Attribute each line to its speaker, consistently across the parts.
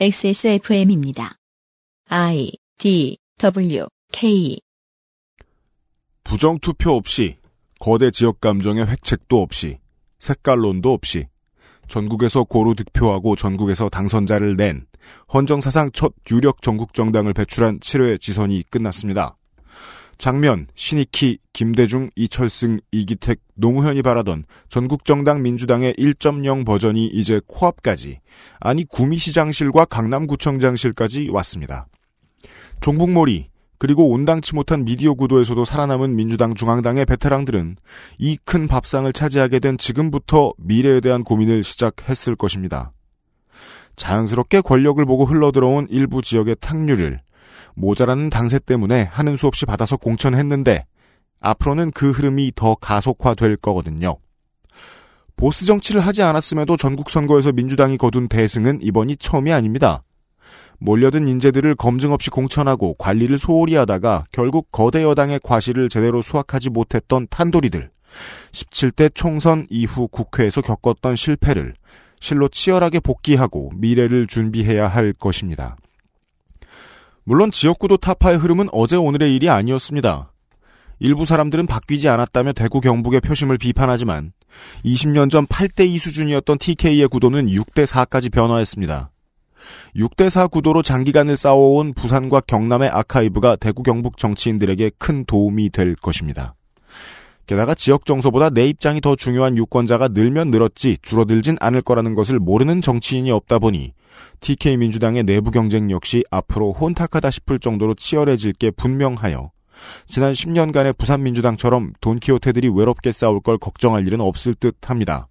Speaker 1: XSFM입니다. I D W K
Speaker 2: 부정투표 없이 거대 지역 감정의 획책도 없이 색깔론도 없이 전국에서 고루 득표하고 전국에서 당선자를 낸 헌정사상 첫 유력 전국 정당을 배출한 7회 지선이 끝났습니다. 장면, 신익희, 김대중, 이철승, 이기택, 노무현이 바라던 전국정당 민주당의 1.0 버전이 이제 코앞까지, 아니 구미시장실과 강남구청장실까지 왔습니다. 종북몰이, 그리고 온당치 못한 미디어 구도에서도 살아남은 민주당 중앙당의 베테랑들은 이 큰 밥상을 차지하게 된 지금부터 미래에 대한 고민을 시작했을 것입니다. 자연스럽게 권력을 보고 흘러들어온 일부 지역의 탕류를 모자라는 당세 때문에 하는 수 없이 받아서 공천했는데 앞으로는 그 흐름이 더 가속화될 거거든요. 보스 정치를 하지 않았음에도 전국 선거에서 민주당이 거둔 대승은 이번이 처음이 아닙니다. 몰려든 인재들을 검증 없이 공천하고 관리를 소홀히 하다가 결국 거대 여당의 과실을 제대로 수확하지 못했던 탄도리들. 17대 총선 이후 국회에서 겪었던 실패를 실로 치열하게 복귀하고 미래를 준비해야 할 것입니다. 물론 지역구도 타파의 흐름은 어제 오늘의 일이 아니었습니다. 일부 사람들은 바뀌지 않았다며 대구 경북의 표심을 비판하지만 20년 전 8대2 수준이었던 TK의 구도는 6대4까지 변화했습니다. 6대4 구도로 장기간을 싸워온 부산과 경남의 아카이브가 대구 경북 정치인들에게 큰 도움이 될 것입니다. 게다가 지역 정서보다 내 입장이 더 중요한 유권자가 늘면 늘었지 줄어들진 않을 거라는 것을 모르는 정치인이 없다 보니 TK 민주당의 내부 경쟁 역시 앞으로 혼탁하다 싶을 정도로 치열해질 게 분명하여 지난 10년간의 부산 민주당처럼 돈키호테들이 외롭게 싸울 걸 걱정할 일은 없을 듯 합니다.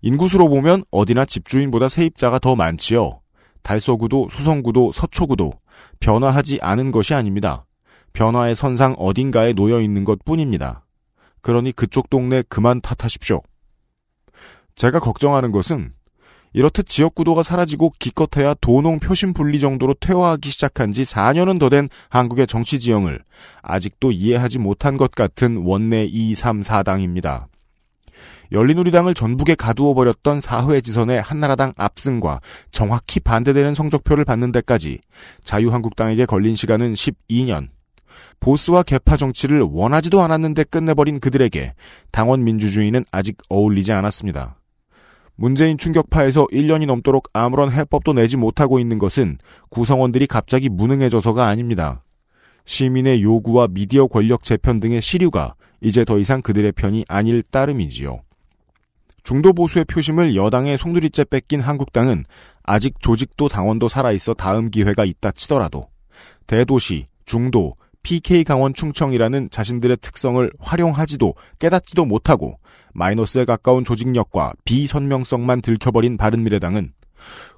Speaker 2: 인구수로 보면 어디나 집주인보다 세입자가 더 많지요. 달서구도, 수성구도, 서초구도 변화하지 않은 것이 아닙니다. 변화의 선상 어딘가에 놓여 있는 것 뿐입니다. 그러니 그쪽 동네 그만 탓하십시오. 제가 걱정하는 것은 이렇듯 지역 구도가 사라지고 기껏해야 도농 표심 분리 정도로 퇴화하기 시작한 지 4년은 더 된 한국의 정치 지형을 아직도 이해하지 못한 것 같은 원내 2, 3, 4당입니다. 열린우리당을 전북에 가두어 버렸던 사회 지선의 한나라당 압승과 정확히 반대되는 성적표를 받는 데까지 자유한국당에게 걸린 시간은 12년. 보스와 개파 정치를 원하지도 않았는데 끝내버린 그들에게 당원 민주주의는 아직 어울리지 않았습니다. 문재인 충격파에서 1년이 넘도록 아무런 해법도 내지 못하고 있는 것은 구성원들이 갑자기 무능해져서가 아닙니다. 시민의 요구와 미디어 권력 재편 등의 시류가 이제 더 이상 그들의 편이 아닐 따름이지요. 중도 보수의 표심을 여당의 송두리째 뺏긴 한국당은 아직 조직도 당원도 살아있어 다음 기회가 있다 치더라도 대도시, 중도, PK 강원 충청이라는 자신들의 특성을 활용하지도 깨닫지도 못하고 마이너스에 가까운 조직력과 비선명성만 들켜버린 바른미래당은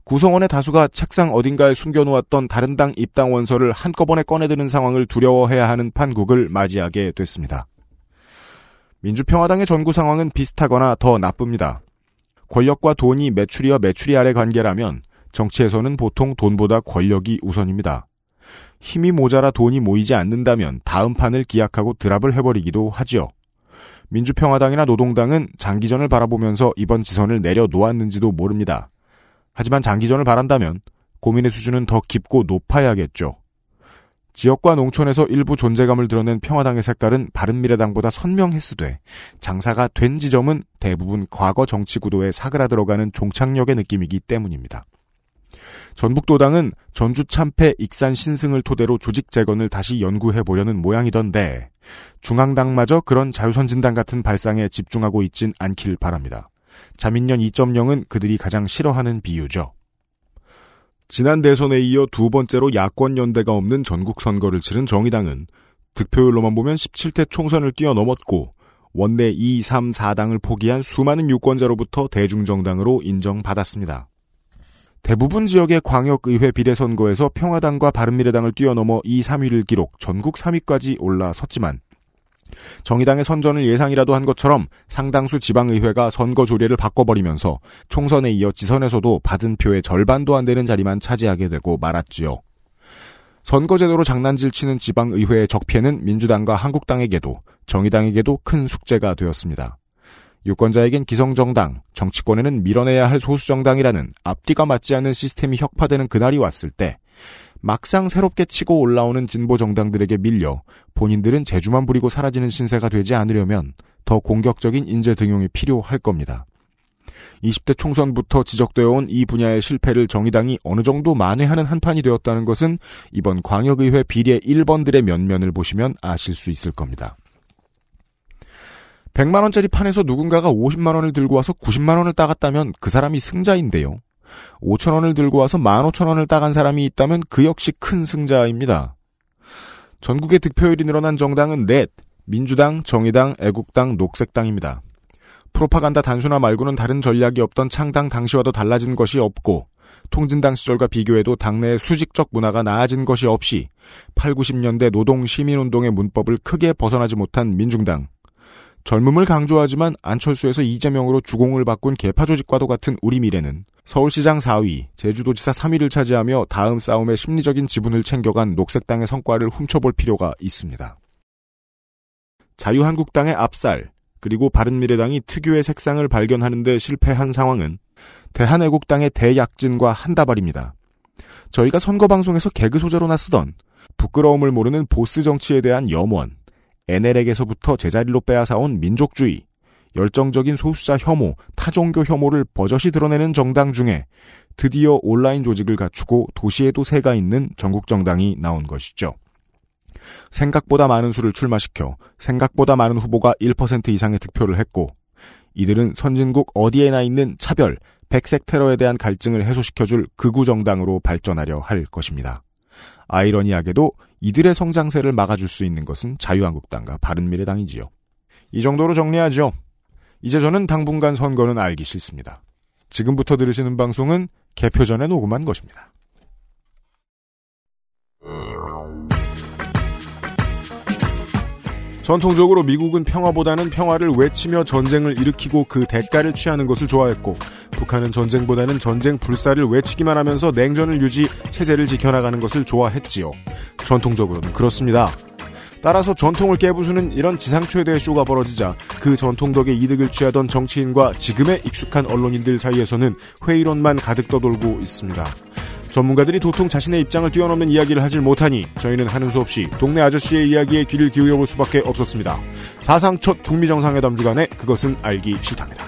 Speaker 2: 구성원의 다수가 책상 어딘가에 숨겨놓았던 다른 당 입당 원서를 한꺼번에 꺼내드는 상황을 두려워해야 하는 판국을 맞이하게 됐습니다. 민주평화당의 전구 상황은 비슷하거나 더 나쁩니다. 권력과 돈이 매출이와 매출이 아래 관계라면 정치에서는 보통 돈보다 권력이 우선입니다. 힘이 모자라 돈이 모이지 않는다면 다음 판을 기약하고 드랍을 해버리기도 하지요. 민주평화당이나 노동당은 장기전을 바라보면서 이번 지선을 내려놓았는지도 모릅니다. 하지만 장기전을 바란다면 고민의 수준은 더 깊고 높아야겠죠. 지역과 농촌에서 일부 존재감을 드러낸 평화당의 색깔은 바른미래당보다 선명했으되 장사가 된 지점은 대부분 과거 정치 구도에 사그라들어가는 종착역의 느낌이기 때문입니다. 전북도당은 전주 참패 익산 신승을 토대로 조직 재건을 다시 연구해 보려는 모양이던데 중앙당마저 그런 자유선진당 같은 발상에 집중하고 있진 않길 바랍니다. 자민련 2.0은 그들이 가장 싫어하는 비유죠. 지난 대선에 이어 두 번째로 야권 연대가 없는 전국 선거를 치른 정의당은 득표율로만 보면 17대 총선을 뛰어넘었고 원내 2, 3, 4당을 포기한 수많은 유권자로부터 대중정당으로 인정받았습니다. 대부분 지역의 광역의회 비례선거에서 평화당과 바른미래당을 뛰어넘어 2, 3위를 기록 전국 3위까지 올라섰지만 정의당의 선전을 예상이라도 한 것처럼 상당수 지방의회가 선거 조례를 바꿔버리면서 총선에 이어 지선에서도 받은 표의 절반도 안 되는 자리만 차지하게 되고 말았지요. 선거제도로 장난질 치는 지방의회의 적폐는 민주당과 한국당에게도 정의당에게도 큰 숙제가 되었습니다. 유권자에겐 기성정당, 정치권에는 밀어내야 할 소수정당이라는 앞뒤가 맞지 않는 시스템이 혁파되는 그날이 왔을 때 막상 새롭게 치고 올라오는 진보 정당들에게 밀려 본인들은 재주만 부리고 사라지는 신세가 되지 않으려면 더 공격적인 인재 등용이 필요할 겁니다. 20대 총선부터 지적되어 온 이 분야의 실패를 정의당이 어느 정도 만회하는 한판이 되었다는 것은 이번 광역의회 비례 1번들의 면면을 보시면 아실 수 있을 겁니다. 100만 원짜리 판에서 누군가가 50만 원을 들고 와서 90만 원을 따갔다면 그 사람이 승자인데요. 5천 원을 들고 와서 15,000 원을 따간 사람이 있다면 그 역시 큰 승자입니다. 전국의 득표율이 늘어난 정당은 넷, 민주당, 정의당, 애국당, 녹색당입니다. 프로파간다 단순화 말고는 다른 전략이 없던 창당 당시와도 달라진 것이 없고 통진당 시절과 비교해도 당내의 수직적 문화가 나아진 것이 없이 8, 90년대 노동 시민운동의 문법을 크게 벗어나지 못한 민중당. 젊음을 강조하지만 안철수에서 이재명으로 주공을 바꾼 개파 조직과도 같은 우리 미래는 서울시장 4위, 제주도지사 3위를 차지하며 다음 싸움의 심리적인 지분을 챙겨간 녹색당의 성과를 훔쳐볼 필요가 있습니다. 자유한국당의 압살, 그리고 바른미래당이 특유의 색상을 발견하는데 실패한 상황은 대한애국당의 대약진과 한다발입니다. 저희가 선거방송에서 개그 소재로나 쓰던 부끄러움을 모르는 보스 정치에 대한 염원, NL에게서부터 제자리로 빼앗아온 민족주의, 열정적인 소수자 혐오, 타종교 혐오를 버젓이 드러내는 정당 중에 드디어 온라인 조직을 갖추고 도시에도 새가 있는 전국 정당이 나온 것이죠. 생각보다 많은 수를 출마시켜 생각보다 많은 후보가 1% 이상의 득표를 했고 이들은 선진국 어디에나 있는 차별, 백색 테러에 대한 갈증을 해소시켜줄 극우 정당으로 발전하려 할 것입니다. 아이러니하게도 이들의 성장세를 막아줄 수 있는 것은 자유한국당과 바른미래당이지요. 이 정도로 정리하죠. 이제 저는 당분간 선거는 알기 싫습니다. 지금부터 들으시는 방송은 개표 전에 녹음한 것입니다. 전통적으로 미국은 평화보다는 평화를 외치며 전쟁을 일으키고 그 대가를 취하는 것을 좋아했고 북한은 전쟁보다는 전쟁 불사를 외치기만 하면서 냉전을 유지, 체제를 지켜나가는 것을 좋아했지요. 전통적으로는 그렇습니다. 따라서 전통을 깨부수는 이런 지상 최대의 쇼가 벌어지자 그 전통 덕에 이득을 취하던 정치인과 지금의 익숙한 언론인들 사이에서는 회의론만 가득 떠돌고 있습니다. 전문가들이 도통 자신의 입장을 뛰어넘는 이야기를 하질 못하니 저희는 하는 수 없이 동네 아저씨의 이야기에 귀를 기울여 볼 수밖에 없었습니다. 사상 첫 북미 정상회담 주간에 그것은 알기 싫답니다.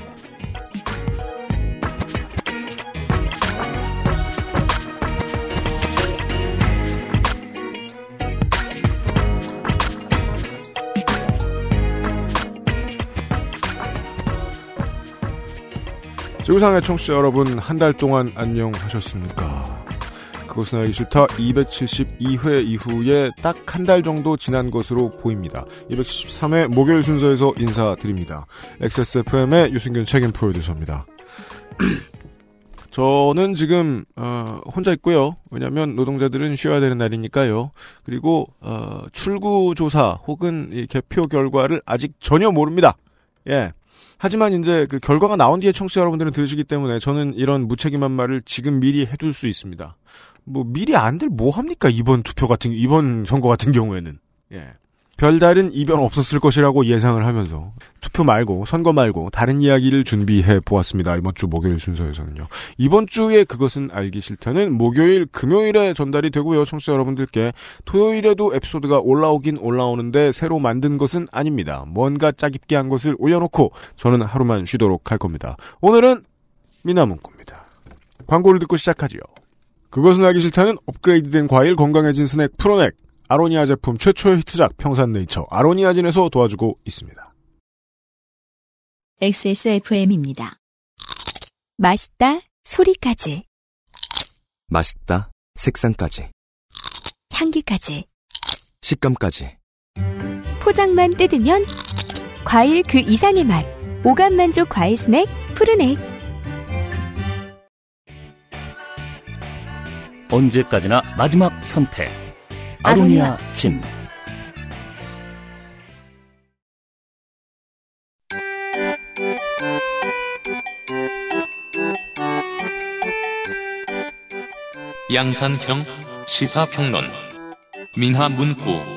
Speaker 2: 지구상의 청취자 여러분, 한 달 동안 안녕하셨습니까? 그것은 알기 싫다 272회 이후에 딱 한 달 정도 지난 것으로 보입니다. 273회 목요일 순서에서 인사드립니다. XSFM의 유승균 책임 프로듀서입니다. 저는 지금 어, 혼자 있고요. 왜냐하면 노동자들은 쉬어야 되는 날이니까요. 그리고 어, 출구 조사 혹은 개표 결과를 아직 전혀 모릅니다. 예. 하지만 이제 그 결과가 나온 뒤에 청취자 여러분들은 들으시기 때문에 저는 이런 무책임한 말을 지금 미리 해둘 수 있습니다. 뭐 미리 안들 뭐 합니까 이번 투표 같은 이번 선거 같은 경우에는 예. 별다른 이변 없었을 것이라고 예상을 하면서 투표 말고 선거 말고 다른 이야기를 준비해 보았습니다. 이번 주 목요일 순서에서는요. 이번 주에 그것은 알기 싫다는 목요일 금요일에 전달이 되고요. 청취자 여러분들께 토요일에도 에피소드가 올라오긴 올라오는데 새로 만든 것은 아닙니다. 뭔가 짜깁기 한 것을 올려놓고 저는 하루만 쉬도록 할 겁니다. 오늘은 미나문구입니다. 광고를 듣고 시작하지요. 그것은 알기 싫다는 업그레이드된 과일 건강해진 스낵 프로넥 아로니아 제품 최초의 히트작 평산네이처 아로니아진에서 도와주고 있습니다.
Speaker 1: XSFM입니다.
Speaker 3: 맛있다 소리까지
Speaker 4: 맛있다 색상까지
Speaker 3: 향기까지
Speaker 4: 식감까지
Speaker 3: 포장만 뜯으면 과일 그 이상의 맛 오감 만족 과일 스낵 푸르넥
Speaker 5: 언제까지나 마지막 선택. 아로니아 진.
Speaker 6: 양산형 시사평론 민하문구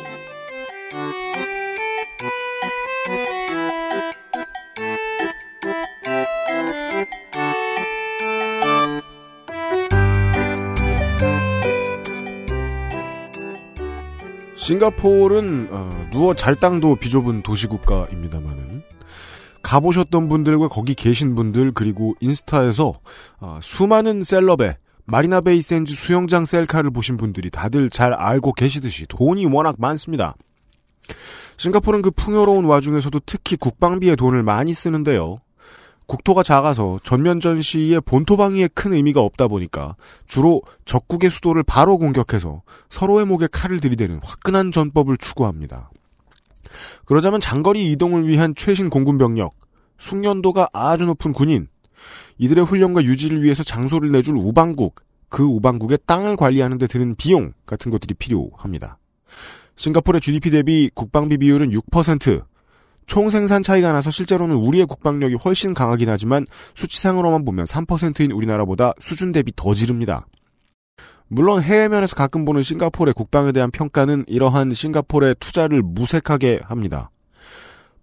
Speaker 2: 싱가포르는 어, 누워 잘 땅도 비좁은 도시국가입니다만은 가보셨던 분들과 거기 계신 분들 그리고 인스타에서 어, 수많은 셀럽의 마리나 베이 샌즈 수영장 셀카를 보신 분들이 다들 잘 알고 계시듯이 돈이 워낙 많습니다. 싱가포르는 그 풍요로운 와중에서도 특히 국방비에 돈을 많이 쓰는데요. 국토가 작아서 전면 전 시의 본토 방위에 큰 의미가 없다 보니까 주로 적국의 수도를 바로 공격해서 서로의 목에 칼을 들이대는 화끈한 전법을 추구합니다. 그러자면 장거리 이동을 위한 최신 공군 병력, 숙련도가 아주 높은 군인, 이들의 훈련과 유지를 위해서 장소를 내줄 우방국, 그 우방국의 땅을 관리하는 데 드는 비용 같은 것들이 필요합니다. 싱가포르의 GDP 대비 국방비 비율은 6%, 총 생산 차이가 나서 실제로는 우리의 국방력이 훨씬 강하긴 하지만 수치상으로만 보면 3%인 우리나라보다 수준 대비 더 지릅니다. 물론 해외면에서 가끔 보는 싱가포르의 국방에 대한 평가는 이러한 싱가포르의 투자를 무색하게 합니다.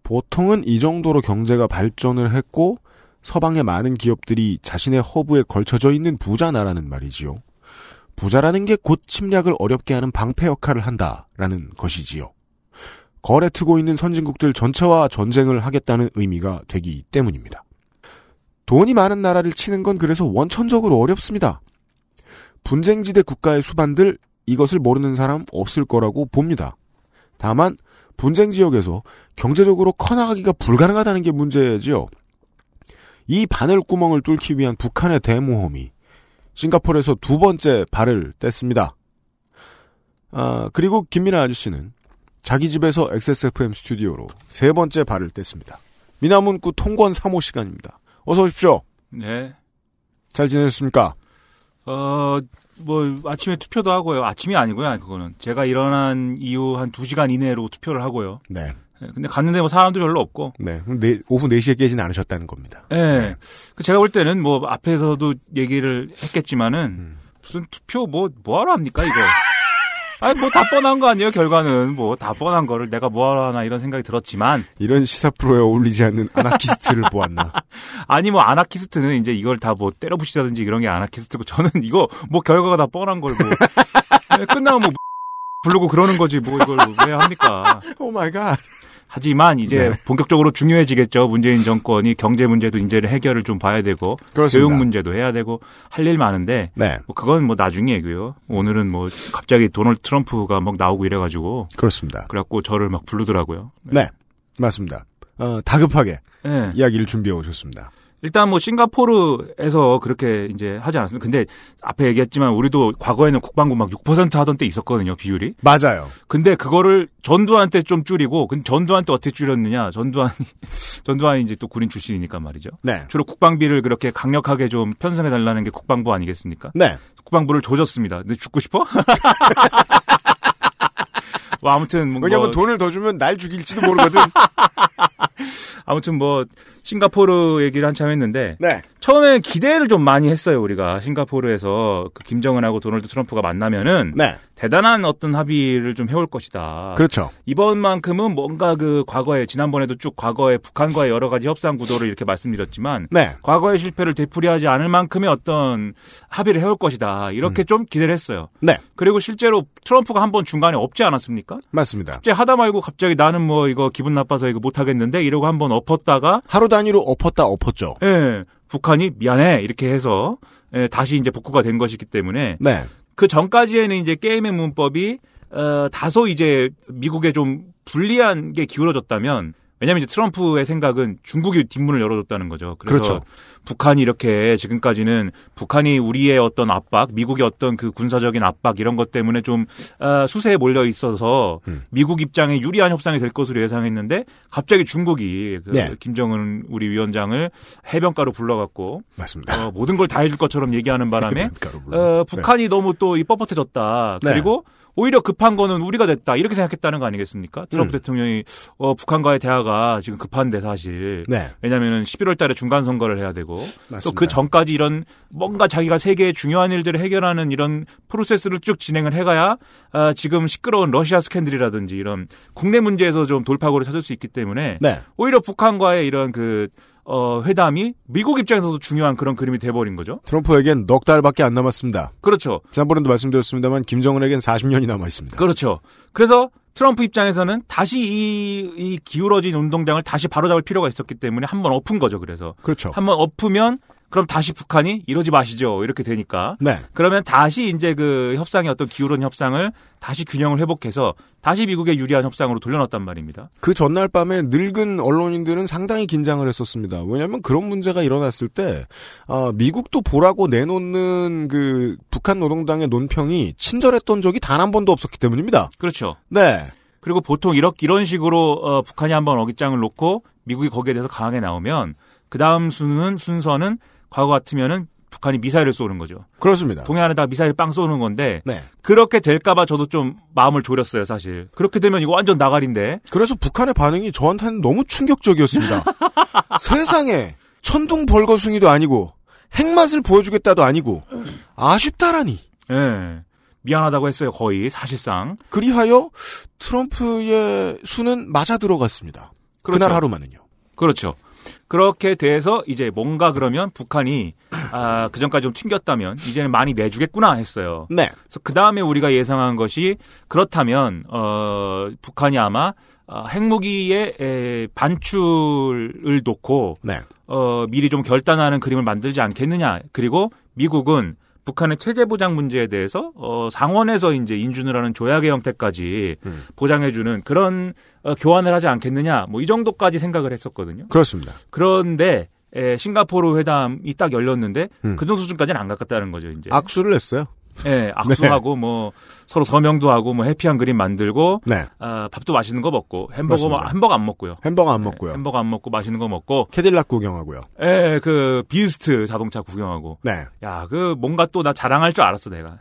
Speaker 2: 보통은 이 정도로 경제가 발전을 했고 서방의 많은 기업들이 자신의 허브에 걸쳐져 있는 부자 나라는 말이지요. 부자라는 게 곧 침략을 어렵게 하는 방패 역할을 한다라는 것이지요. 거래 트고 있는 선진국들 전체와 전쟁을 하겠다는 의미가 되기 때문입니다. 돈이 많은 나라를 치는 건 그래서 원천적으로 어렵습니다. 분쟁지대 국가의 수반들 이것을 모르는 사람 없을 거라고 봅니다. 다만 분쟁 지역에서 경제적으로 커나가기가 불가능하다는 게 문제지요. 이 바늘 구멍을 뚫기 위한 북한의 대모험이 싱가포르에서 두 번째 발을 뗐습니다. 아, 그리고 김민아 아저씨는 자기 집에서 XSFM 스튜디오로 세 번째 발을 뗐습니다. 미나문구 통권 3호 시간입니다. 어서 오십시오.
Speaker 7: 네.
Speaker 2: 잘 지내셨습니까?
Speaker 7: 어, 뭐, 아침에 투표도 하고요. 아침이 아니고요, 그거는. 제가 일어난 이후 한 2시간 이내로 투표를 하고요.
Speaker 2: 네.
Speaker 7: 네, 근데 갔는데 뭐 사람도 별로 없고.
Speaker 2: 네. 네 오후 4시에 깨지는 않으셨다는 겁니다.
Speaker 7: 네.
Speaker 2: 네.
Speaker 7: 그 제가 볼 때는 뭐 앞에서도 얘기를 했겠지만은
Speaker 2: 음.
Speaker 7: 무슨 투표 뭐, 뭐하러 합니까, 이거. 아니, 뭐 다 뻔한 거 아니에요, 결과는. 뭐 다 뻔한 거를 내가 뭐하러 하나 이런 생각이 들었지만.
Speaker 2: 이런 시사 프로에 어울리지 않는 아나키스트를 보았나.
Speaker 7: 아니, 뭐 아나키스트는 이제 이걸 다 뭐 때려부시다든지 이런 게 아나키스트고 저는 이거 뭐 결과가 다 뻔한 걸 뭐. 네, 끝나면 뭐 부르고 그러는 거지 뭐 이걸 왜 합니까?
Speaker 2: Oh my god.
Speaker 7: 하지만 이제
Speaker 2: 네.
Speaker 7: 본격적으로 중요해지겠죠. 문재인 정권이 경제 문제도 이제는 해결을 좀 봐야 되고
Speaker 2: 그렇습니다.
Speaker 7: 교육 문제도 해야 되고 할 일 많은데
Speaker 2: 네.
Speaker 7: 뭐 그건 뭐 나중에 얘기고요. 오늘은 뭐 갑자기 도널드 트럼프가 막 나오고 이래가지고
Speaker 2: 그렇습니다.
Speaker 7: 그래갖고 저를 막 부르더라고요.
Speaker 2: 네. 맞습니다. 어, 다급하게
Speaker 7: 네.
Speaker 2: 이야기를 준비해 오셨습니다.
Speaker 7: 일단 뭐 싱가포르에서 그렇게 이제 하지 않았습니다. 근데 앞에 얘기했지만 우리도 과거에는 국방부 막 6% 하던 때 있었거든요, 비율이.
Speaker 2: 맞아요.
Speaker 7: 근데 그거를 전두환 때좀 줄이고, 근데 전두환 때 어떻게 줄였느냐? 전두환이 전두환이 이제 또 군인 출신이니까 말이죠.
Speaker 2: 네.
Speaker 7: 주로 국방비를 그렇게 강력하게 좀 편성해 달라는 게 국방부 아니겠습니까?
Speaker 2: 네.
Speaker 7: 국방부를 조졌습니다. 근데 죽고 싶어? 뭐 아무튼 뭐
Speaker 2: 왜냐면 돈을 더 주면 날 죽일지도 모르거든.
Speaker 7: 아무튼 뭐 싱가포르 얘기를 한참 했는데
Speaker 2: 네.
Speaker 7: 처음에 기대를 좀 많이 했어요 우리가 싱가포르에서 그 김정은하고 도널드 트럼프가 만나면은
Speaker 2: 네.
Speaker 7: 대단한 어떤 합의를 좀 해올 것이다.
Speaker 2: 그렇죠.
Speaker 7: 이번만큼은 뭔가 그 과거에 지난번에도 쭉 과거에 북한과의 여러 가지 협상 구도를 이렇게 말씀드렸지만
Speaker 2: 네.
Speaker 7: 과거의 실패를 되풀이하지 않을 만큼의 어떤 합의를 해올 것이다. 이렇게 좀 기대를 했어요.
Speaker 2: 네.
Speaker 7: 그리고 실제로 트럼프가 한 번 중간에 없지 않았습니까?
Speaker 2: 맞습니다.
Speaker 7: 갑자기 하다 말고 갑자기 나는 뭐 이거 기분 나빠서 이거 못 하겠는데 이러고 한번 엎었다가
Speaker 2: 하루 단위로 엎었다 엎었죠.
Speaker 7: 예, 북한이 미안해 이렇게 해서 예, 다시 이제 복구가 된 것이기 때문에
Speaker 2: 네.
Speaker 7: 그 전까지에는 이제 게임의 문법이 어, 다소 이제 미국에 좀 불리한 게 기울어졌다면 왜냐하면 이제 트럼프의 생각은 중국이 뒷문을 열어줬다는 거죠. 그래서
Speaker 2: 그렇죠.
Speaker 7: 북한이 이렇게 지금까지는 북한이 우리의 어떤 압박, 미국의 어떤 그 군사적인 압박 이런 것 때문에 좀 어, 수세에 몰려 있어서
Speaker 2: 음.
Speaker 7: 미국 입장에 유리한 협상이 될 것으로 예상했는데 갑자기 중국이 그
Speaker 2: 네.
Speaker 7: 김정은 우리 위원장을 해변가로 불러갖고
Speaker 2: 맞습니다.
Speaker 7: 어, 모든 걸 다 해줄 것처럼 얘기하는 바람에. 어, 북한이 너무 또 이 뻣뻣해졌다.
Speaker 2: 네.
Speaker 7: 그리고 오히려 급한 거는 우리가 됐다. 이렇게 생각했다는 거 아니겠습니까? 트럼프
Speaker 2: 음.
Speaker 7: 대통령이 어, 북한과의 대화가 지금 급한데 사실.
Speaker 2: 네.
Speaker 7: 왜냐면은 11월 달에 중간 선거를 해야 되고. 또 그 전까지 이런 뭔가 자기가 세계의 중요한 일들을 해결하는 이런 프로세스를 쭉 진행을 해가야 아, 지금 시끄러운 러시아 스캔들이라든지 이런 국내 문제에서 좀 돌파구를 찾을 수 있기 때문에
Speaker 2: 네.
Speaker 7: 오히려 북한과의 이런 그 어, 회담이 미국 입장에서도 중요한 그런 그림이 돼버린 거죠.
Speaker 2: 트럼프에겐 넉 달밖에 안 남았습니다.
Speaker 7: 그렇죠.
Speaker 2: 지난번에도 말씀드렸습니다만 김정은에겐 40년이 남아 있습니다.
Speaker 7: 그렇죠. 그래서 트럼프 입장에서는 다시 이, 이 기울어진 운동장을 다시 바로잡을 필요가 있었기 때문에 한 번 엎은 거죠. 그래서
Speaker 2: 그렇죠.
Speaker 7: 한 번 엎으면 그럼 다시 북한이 이러지 마시죠. 이렇게 되니까.
Speaker 2: 네.
Speaker 7: 그러면 다시 이제 그 협상의 어떤 기울은 협상을 다시 균형을 회복해서 다시 미국의 유리한 협상으로 돌려놨단 말입니다.
Speaker 2: 그 전날 밤에 늙은 언론인들은 상당히 긴장을 했었습니다. 왜냐하면 그런 문제가 일어났을 때 아, 미국도 보라고 내놓는 그 북한 노동당의 논평이 친절했던 적이 단 한 번도 없었기 때문입니다.
Speaker 7: 그렇죠.
Speaker 2: 네.
Speaker 7: 그리고 보통 이렇게 이런 식으로 어, 북한이 한번 어깃장을 놓고 미국이 거기에 대해서 강하게 나오면 그 다음 순은 순서는 과거 같으면은 북한이 미사일을 쏘는 거죠.
Speaker 2: 그렇습니다.
Speaker 7: 동해안에다가 미사일 빵 쏘는 건데
Speaker 2: 네.
Speaker 7: 그렇게 될까봐 저도 좀 마음을 졸였어요, 사실. 그렇게 되면 이거 완전 나가리인데.
Speaker 2: 그래서 북한의 반응이 저한테는 너무 충격적이었습니다. 세상에 천둥 벌거숭이도 아니고 핵맛을 보여주겠다도 아니고 아쉽다라니.
Speaker 7: 예. 미안하다고 했어요, 거의 사실상.
Speaker 2: 그리하여 트럼프의 수는 맞아 들어갔습니다. 그
Speaker 7: 그렇죠.
Speaker 2: 날 하루만은요.
Speaker 7: 그렇죠. 그렇게 돼서 이제 뭔가 그러면 북한이 아, 그 전까지 좀 튕겼다면 이제는 많이 내주겠구나 했어요.
Speaker 2: 네.
Speaker 7: 그래서 그 다음에 우리가 예상한 것이 그렇다면 어, 북한이 아마 어, 핵무기의 에, 반출을 놓고
Speaker 2: 네.
Speaker 7: 어, 미리 좀 결단하는 그림을 만들지 않겠느냐. 그리고 미국은 북한의 체제 보장 문제에 대해서 어, 상원에서 이제 인준을 하는 조약의 형태까지
Speaker 2: 음.
Speaker 7: 보장해주는 그런 어, 교환을 하지 않겠느냐. 뭐 이 정도까지 생각을 했었거든요.
Speaker 2: 그렇습니다.
Speaker 7: 그런데 에, 싱가포르 회담이 딱 열렸는데
Speaker 2: 음.
Speaker 7: 그 정도 수준까지는 안 갔다는 거죠. 이제.
Speaker 2: 악수를 했어요.
Speaker 7: 예, 악수하고
Speaker 2: 네.
Speaker 7: 뭐 서로 서명도 하고 뭐 happy한 그림 만들고
Speaker 2: 네.
Speaker 7: 아, 밥도 맛있는 거 먹고 햄버거 뭐-. 햄버거 안 먹고요.
Speaker 2: 햄버거 안 먹고요.
Speaker 7: 예, 햄버거 안 먹고 맛있는 거 먹고
Speaker 2: 캐딜락 구경하고요.
Speaker 7: 예, 그 비스트 자동차 구경하고
Speaker 2: 네.
Speaker 7: 야, 그 뭔가 또 나 자랑할 줄 알았어 내가. 예.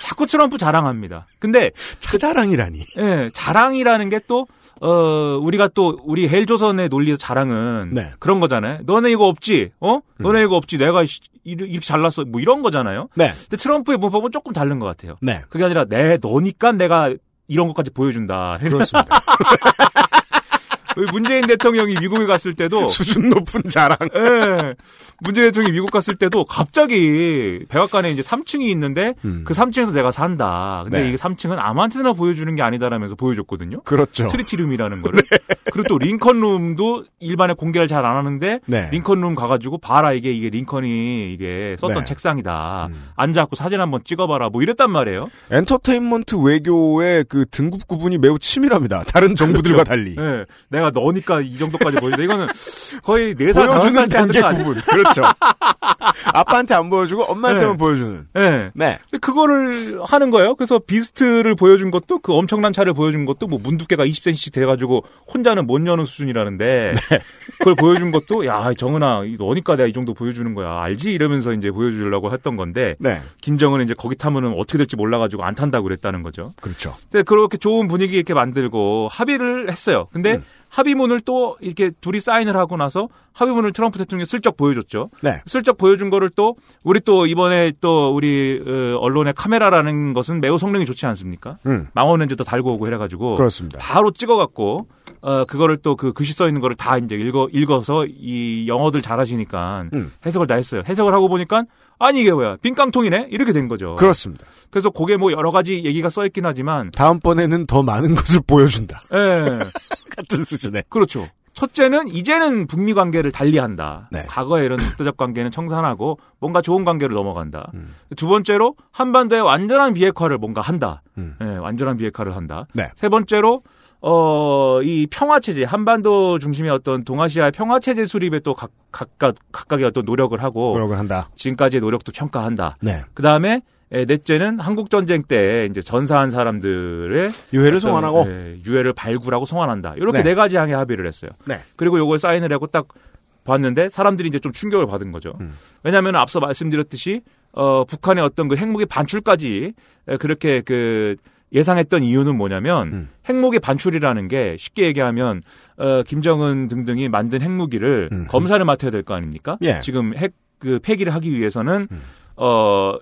Speaker 7: 자꾸 트럼프 자랑합니다. 근데
Speaker 2: 차자랑이라니.
Speaker 7: 예, 자랑이라는 게 또 어, 우리가 또 우리 헬조선의 논리에서 자랑은
Speaker 2: 네.
Speaker 7: 그런 거잖아요. 너네 이거 없지? 어? 너네 이거 없지? 내가 이- 이렇게 잘났어. 뭐 이런 거잖아요.
Speaker 2: 네.
Speaker 7: 근데 트럼프의 문법은 조금 다른 것 같아요.
Speaker 2: 네.
Speaker 7: 그게 아니라 내 너니까 내가 이런 것까지 보여준다.
Speaker 2: 그렇습니다.
Speaker 7: 문재인 대통령이 미국에 갔을 때도
Speaker 2: 수준 높은 자랑.
Speaker 7: 예. 문재인 대통령이 미국 갔을 때도 갑자기 백악관에 이제 3층이 있는데
Speaker 2: 음.
Speaker 7: 그 3층에서 내가 산다. 근데
Speaker 2: 네.
Speaker 7: 이게 3층은 아무한테나 보여주는 게 아니다라면서 보여줬거든요.
Speaker 2: 그렇죠.
Speaker 7: 트리티룸이라는 거를. 그리고 또 링컨룸도 일반에 공개를 잘 안 하는데
Speaker 2: 네.
Speaker 7: 링컨룸 가가지고 봐라 이게 이게 링컨이 이게 썼던
Speaker 2: 네.
Speaker 7: 책상이다.
Speaker 2: 음.
Speaker 7: 앉아갖고 사진 한번 찍어봐라. 뭐 이랬단 말이에요.
Speaker 2: 엔터테인먼트 외교의 그 등급 구분이 매우 치밀합니다. 다른 정부들과 달리.
Speaker 7: 예. 내가 너니까 이 정도까지 보여준다. 이거는 거의 4살, 5살
Speaker 2: 보여주는
Speaker 7: 때 하는 거?
Speaker 2: 구분. 그렇죠. 아빠한테 안 보여주고 엄마한테만
Speaker 7: 네.
Speaker 2: 보여주는.
Speaker 7: 예.
Speaker 2: 네.
Speaker 7: 근데 그거를 하는 거예요. 그래서 비스트를 보여준 것도 그 엄청난 차를 보여준 것도 뭐 문두께가 20cm씩 돼가지고 혼자는 못 여는 수준이라는데 그걸 보여준 것도 야 정은아 너니까 내가 이 정도 보여주는 거야 알지 이러면서 이제 보여주려고 했던 건데
Speaker 2: 네.
Speaker 7: 김정은은 이제 거기 타면은 어떻게 될지 몰라가지고 안 탄다고 그랬다는 거죠.
Speaker 2: 그렇죠.
Speaker 7: 근데 그렇게 좋은 분위기 이렇게 만들고 합의를 했어요. 근데
Speaker 2: 음.
Speaker 7: 합의문을 또 이렇게 둘이 사인을 하고 나서 합의문을 트럼프 대통령이 슬쩍 보여줬죠.
Speaker 2: 네.
Speaker 7: 슬쩍 보여준 거를 또 우리 또 이번에 또 우리 어, 언론의 카메라라는 것은 매우 성능이 좋지 않습니까?
Speaker 2: 음.
Speaker 7: 망원 렌즈도 달고 오고 해가지고
Speaker 2: 그렇습니다.
Speaker 7: 바로 찍어갖고 어 그거를 또 그 글씨 써 있는 거를 다 이제 읽어 읽어서 이 영어들 잘하시니까
Speaker 2: 음.
Speaker 7: 해석을 다 했어요. 해석을 하고 보니까 아니 이게 뭐야 빈깡통이네 이렇게 된 거죠.
Speaker 2: 그렇습니다.
Speaker 7: 그래서 그게 뭐 여러 가지 얘기가 써 있긴 하지만
Speaker 2: 다음번에는 더 많은 것을 보여준다.
Speaker 7: 예
Speaker 2: 같은 수준에.
Speaker 7: 그렇죠. 첫째는 이제는 북미 관계를 달리한다.
Speaker 2: 네.
Speaker 7: 과거에 이런 국대적 관계는 청산하고 뭔가 좋은 관계로 넘어간다.
Speaker 2: 음.
Speaker 7: 두 번째로 한반도의 완전한 비핵화를 뭔가 한다.
Speaker 2: 음.
Speaker 7: 예, 완전한 비핵화를 한다.
Speaker 2: 네.
Speaker 7: 세 번째로 어, 이 평화 체제, 한반도 중심의 어떤 동아시아의 평화 체제 수립에 또 각, 각각, 각각의 어떤 노력을 하고
Speaker 2: 노력을 한다.
Speaker 7: 지금까지의 노력도 평가한다.
Speaker 2: 네.
Speaker 7: 그 다음에 넷째는 한국 전쟁 때 이제 전사한 사람들의
Speaker 2: 유해를
Speaker 7: 어떤,
Speaker 2: 송환하고.
Speaker 7: 예, 유해를 발굴하고 송환한다. 이렇게
Speaker 2: 네.
Speaker 7: 네, 가지 항에 합의를 했어요.
Speaker 2: 네.
Speaker 7: 그리고 요걸 사인을 하고 딱 봤는데 사람들이 이제 좀 충격을 받은 거죠.
Speaker 2: 음.
Speaker 7: 왜냐하면 앞서 말씀드렸듯이 어, 북한의 어떤 그 핵무기 반출까지 에, 그렇게 그 예상했던 이유는 뭐냐면
Speaker 2: 음.
Speaker 7: 핵무기 반출이라는 게 쉽게 얘기하면 어, 김정은 등등이 만든 핵무기를
Speaker 2: 음.
Speaker 7: 검사를 맡아야 될 거 아닙니까?
Speaker 2: 예.
Speaker 7: 지금 핵 그 폐기를 하기 위해서는
Speaker 2: 음.
Speaker 7: 어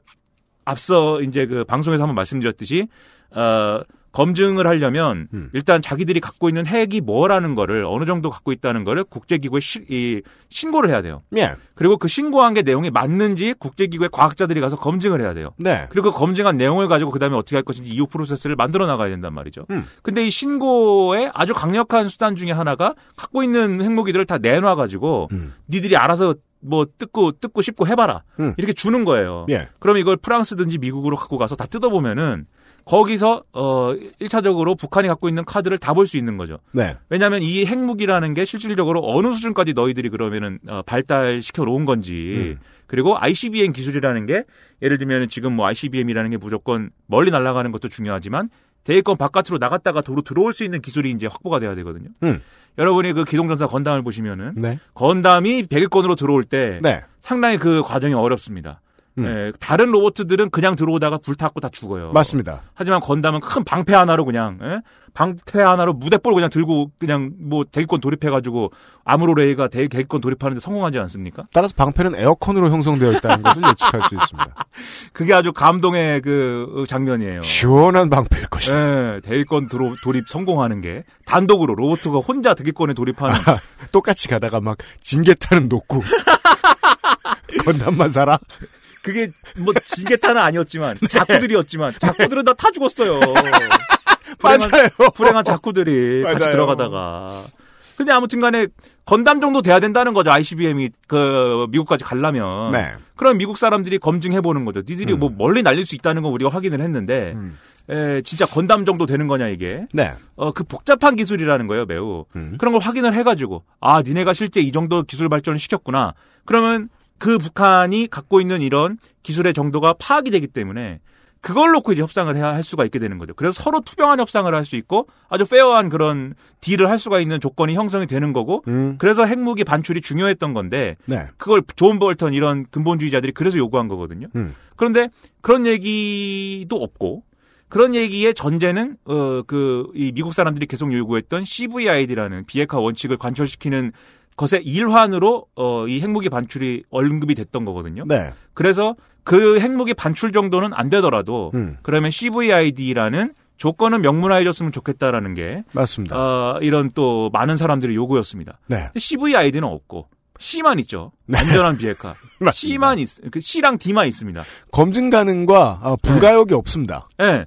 Speaker 7: 앞서 이제 그 방송에서 한번 말씀드렸듯이 어 검증을 하려면
Speaker 2: 음.
Speaker 7: 일단 자기들이 갖고 있는 핵이 뭐라는 거를 어느 정도 갖고 있다는 거를 국제기구에 시- 이, 신고를 해야 돼요.
Speaker 2: 예.
Speaker 7: 그리고 그 신고한 게 내용이 맞는지 국제기구의 과학자들이 가서 검증을 해야 돼요.
Speaker 2: 네.
Speaker 7: 그리고 그 검증한 내용을 가지고 그다음에 어떻게 할 것인지 이후 프로세스를 만들어 나가야 된단 말이죠.
Speaker 2: 음.
Speaker 7: 근데 이 신고의 아주 강력한 수단 중에 하나가 갖고 있는 핵무기들을 다 내놔 가지고
Speaker 2: 음.
Speaker 7: 니들이 알아서 뭐 뜯고 뜯고 씹고 해봐라
Speaker 2: 음.
Speaker 7: 이렇게 주는 거예요.
Speaker 2: 예.
Speaker 7: 그럼 이걸 프랑스든지 미국으로 갖고 가서 다 뜯어보면은 거기서 어 1차적으로 북한이 갖고 있는 카드를 다 볼 수 있는 거죠.
Speaker 2: 네.
Speaker 7: 왜냐하면 이 핵무기라는 게 실질적으로 어느 수준까지 너희들이 그러면은 어, 발달시켜 놓은 건지
Speaker 2: 음.
Speaker 7: 그리고 ICBM 기술이라는 게 예를 들면 지금 뭐 ICBM이라는 게 무조건 멀리 날아가는 것도 중요하지만 대기권 바깥으로 나갔다가 도로 들어올 수 있는 기술이 이제 확보가 돼야 되거든요.
Speaker 2: 음.
Speaker 7: 여러분이 그 기동전사 건담을 보시면은
Speaker 2: 네.
Speaker 7: 건담이 백일권으로 들어올 때
Speaker 2: 네.
Speaker 7: 상당히 그 과정이 어렵습니다.
Speaker 2: 음.
Speaker 7: 예, 다른 로봇들은 그냥 들어오다가 불탔고 다 죽어요.
Speaker 2: 맞습니다.
Speaker 7: 하지만 건담은 큰 방패 하나로 그냥 예? 방패 하나로 무대볼 그냥 들고 그냥 뭐 대기권 돌입해가지고 아무로레이가 대- 대기권 돌입하는데 성공하지 않습니까?
Speaker 2: 따라서 방패는 에어컨으로 형성되어 있다는 것을 예측할 수 있습니다.
Speaker 7: 그게 아주 감동의 그 어, 장면이에요.
Speaker 2: 시원한 방패일 것이다.
Speaker 7: 예, 대기권 들어, 돌입 성공하는 게 단독으로 로봇가 혼자 대기권에 돌입하는
Speaker 2: 똑같이 가다가 막 진개 타는 놓고 건담만 살아?
Speaker 7: 그게 뭐 지게타는 아니었지만 자쿠들이었지만 자쿠들은 다 타 죽었어요. 불행한,
Speaker 2: 맞아요.
Speaker 7: 불행한 자쿠들이 같이
Speaker 2: 맞아요.
Speaker 7: 들어가다가. 근데 아무튼간에 건담 정도 돼야 된다는 거죠. ICBM이 그 미국까지 가려면.
Speaker 2: 네.
Speaker 7: 그럼 미국 사람들이 검증해 보는 거죠. 니들이
Speaker 2: 음.
Speaker 7: 뭐 멀리 날릴 수 있다는 거 우리가 확인을 했는데
Speaker 2: 음.
Speaker 7: 에, 진짜 건담 정도 되는 거냐 이게.
Speaker 2: 네.
Speaker 7: 어, 그 복잡한 기술이라는 거예요, 매우.
Speaker 2: 음.
Speaker 7: 그런 걸 확인을 해 가지고, 아, 니네가 실제 이 정도 기술 발전을 시켰구나. 그러면 그 북한이 갖고 있는 이런 기술의 정도가 파악이 되기 때문에 그걸 놓고 이제 협상을 해야 할 수가 있게 되는 거죠. 그래서 서로 투명한 협상을 할 수 있고 아주 fair한 그런 deal을 할 수가 있는 조건이 형성이 되는 거고
Speaker 2: 음.
Speaker 7: 그래서 핵무기 반출이 중요했던 건데
Speaker 2: 네.
Speaker 7: 그걸 존 볼턴 이런 근본주의자들이 그래서 요구한 거거든요.
Speaker 2: 음.
Speaker 7: 그런데 그런 얘기도 없고 그런 얘기의 전제는 어 그 이 미국 사람들이 계속 요구했던 CVID라는 비핵화 원칙을 관철시키는 것의 일환으로 어 이 핵무기 반출이 언급이 됐던 거거든요.
Speaker 2: 네.
Speaker 7: 그래서 그 핵무기 반출 정도는 안 되더라도
Speaker 2: 음.
Speaker 7: 그러면 CVID라는 조건은 명문화해줬으면 좋겠다라는 게
Speaker 2: 맞습니다.
Speaker 7: 어, 이런 또 많은 사람들의 요구였습니다.
Speaker 2: 네.
Speaker 7: CVID는 없고 C만 있죠.
Speaker 2: 네.
Speaker 7: 안전한 비핵화. C만 있, 그 C랑 D만 있습니다.
Speaker 2: 검증 가능과 아, 불가역이 없습니다.
Speaker 7: 예.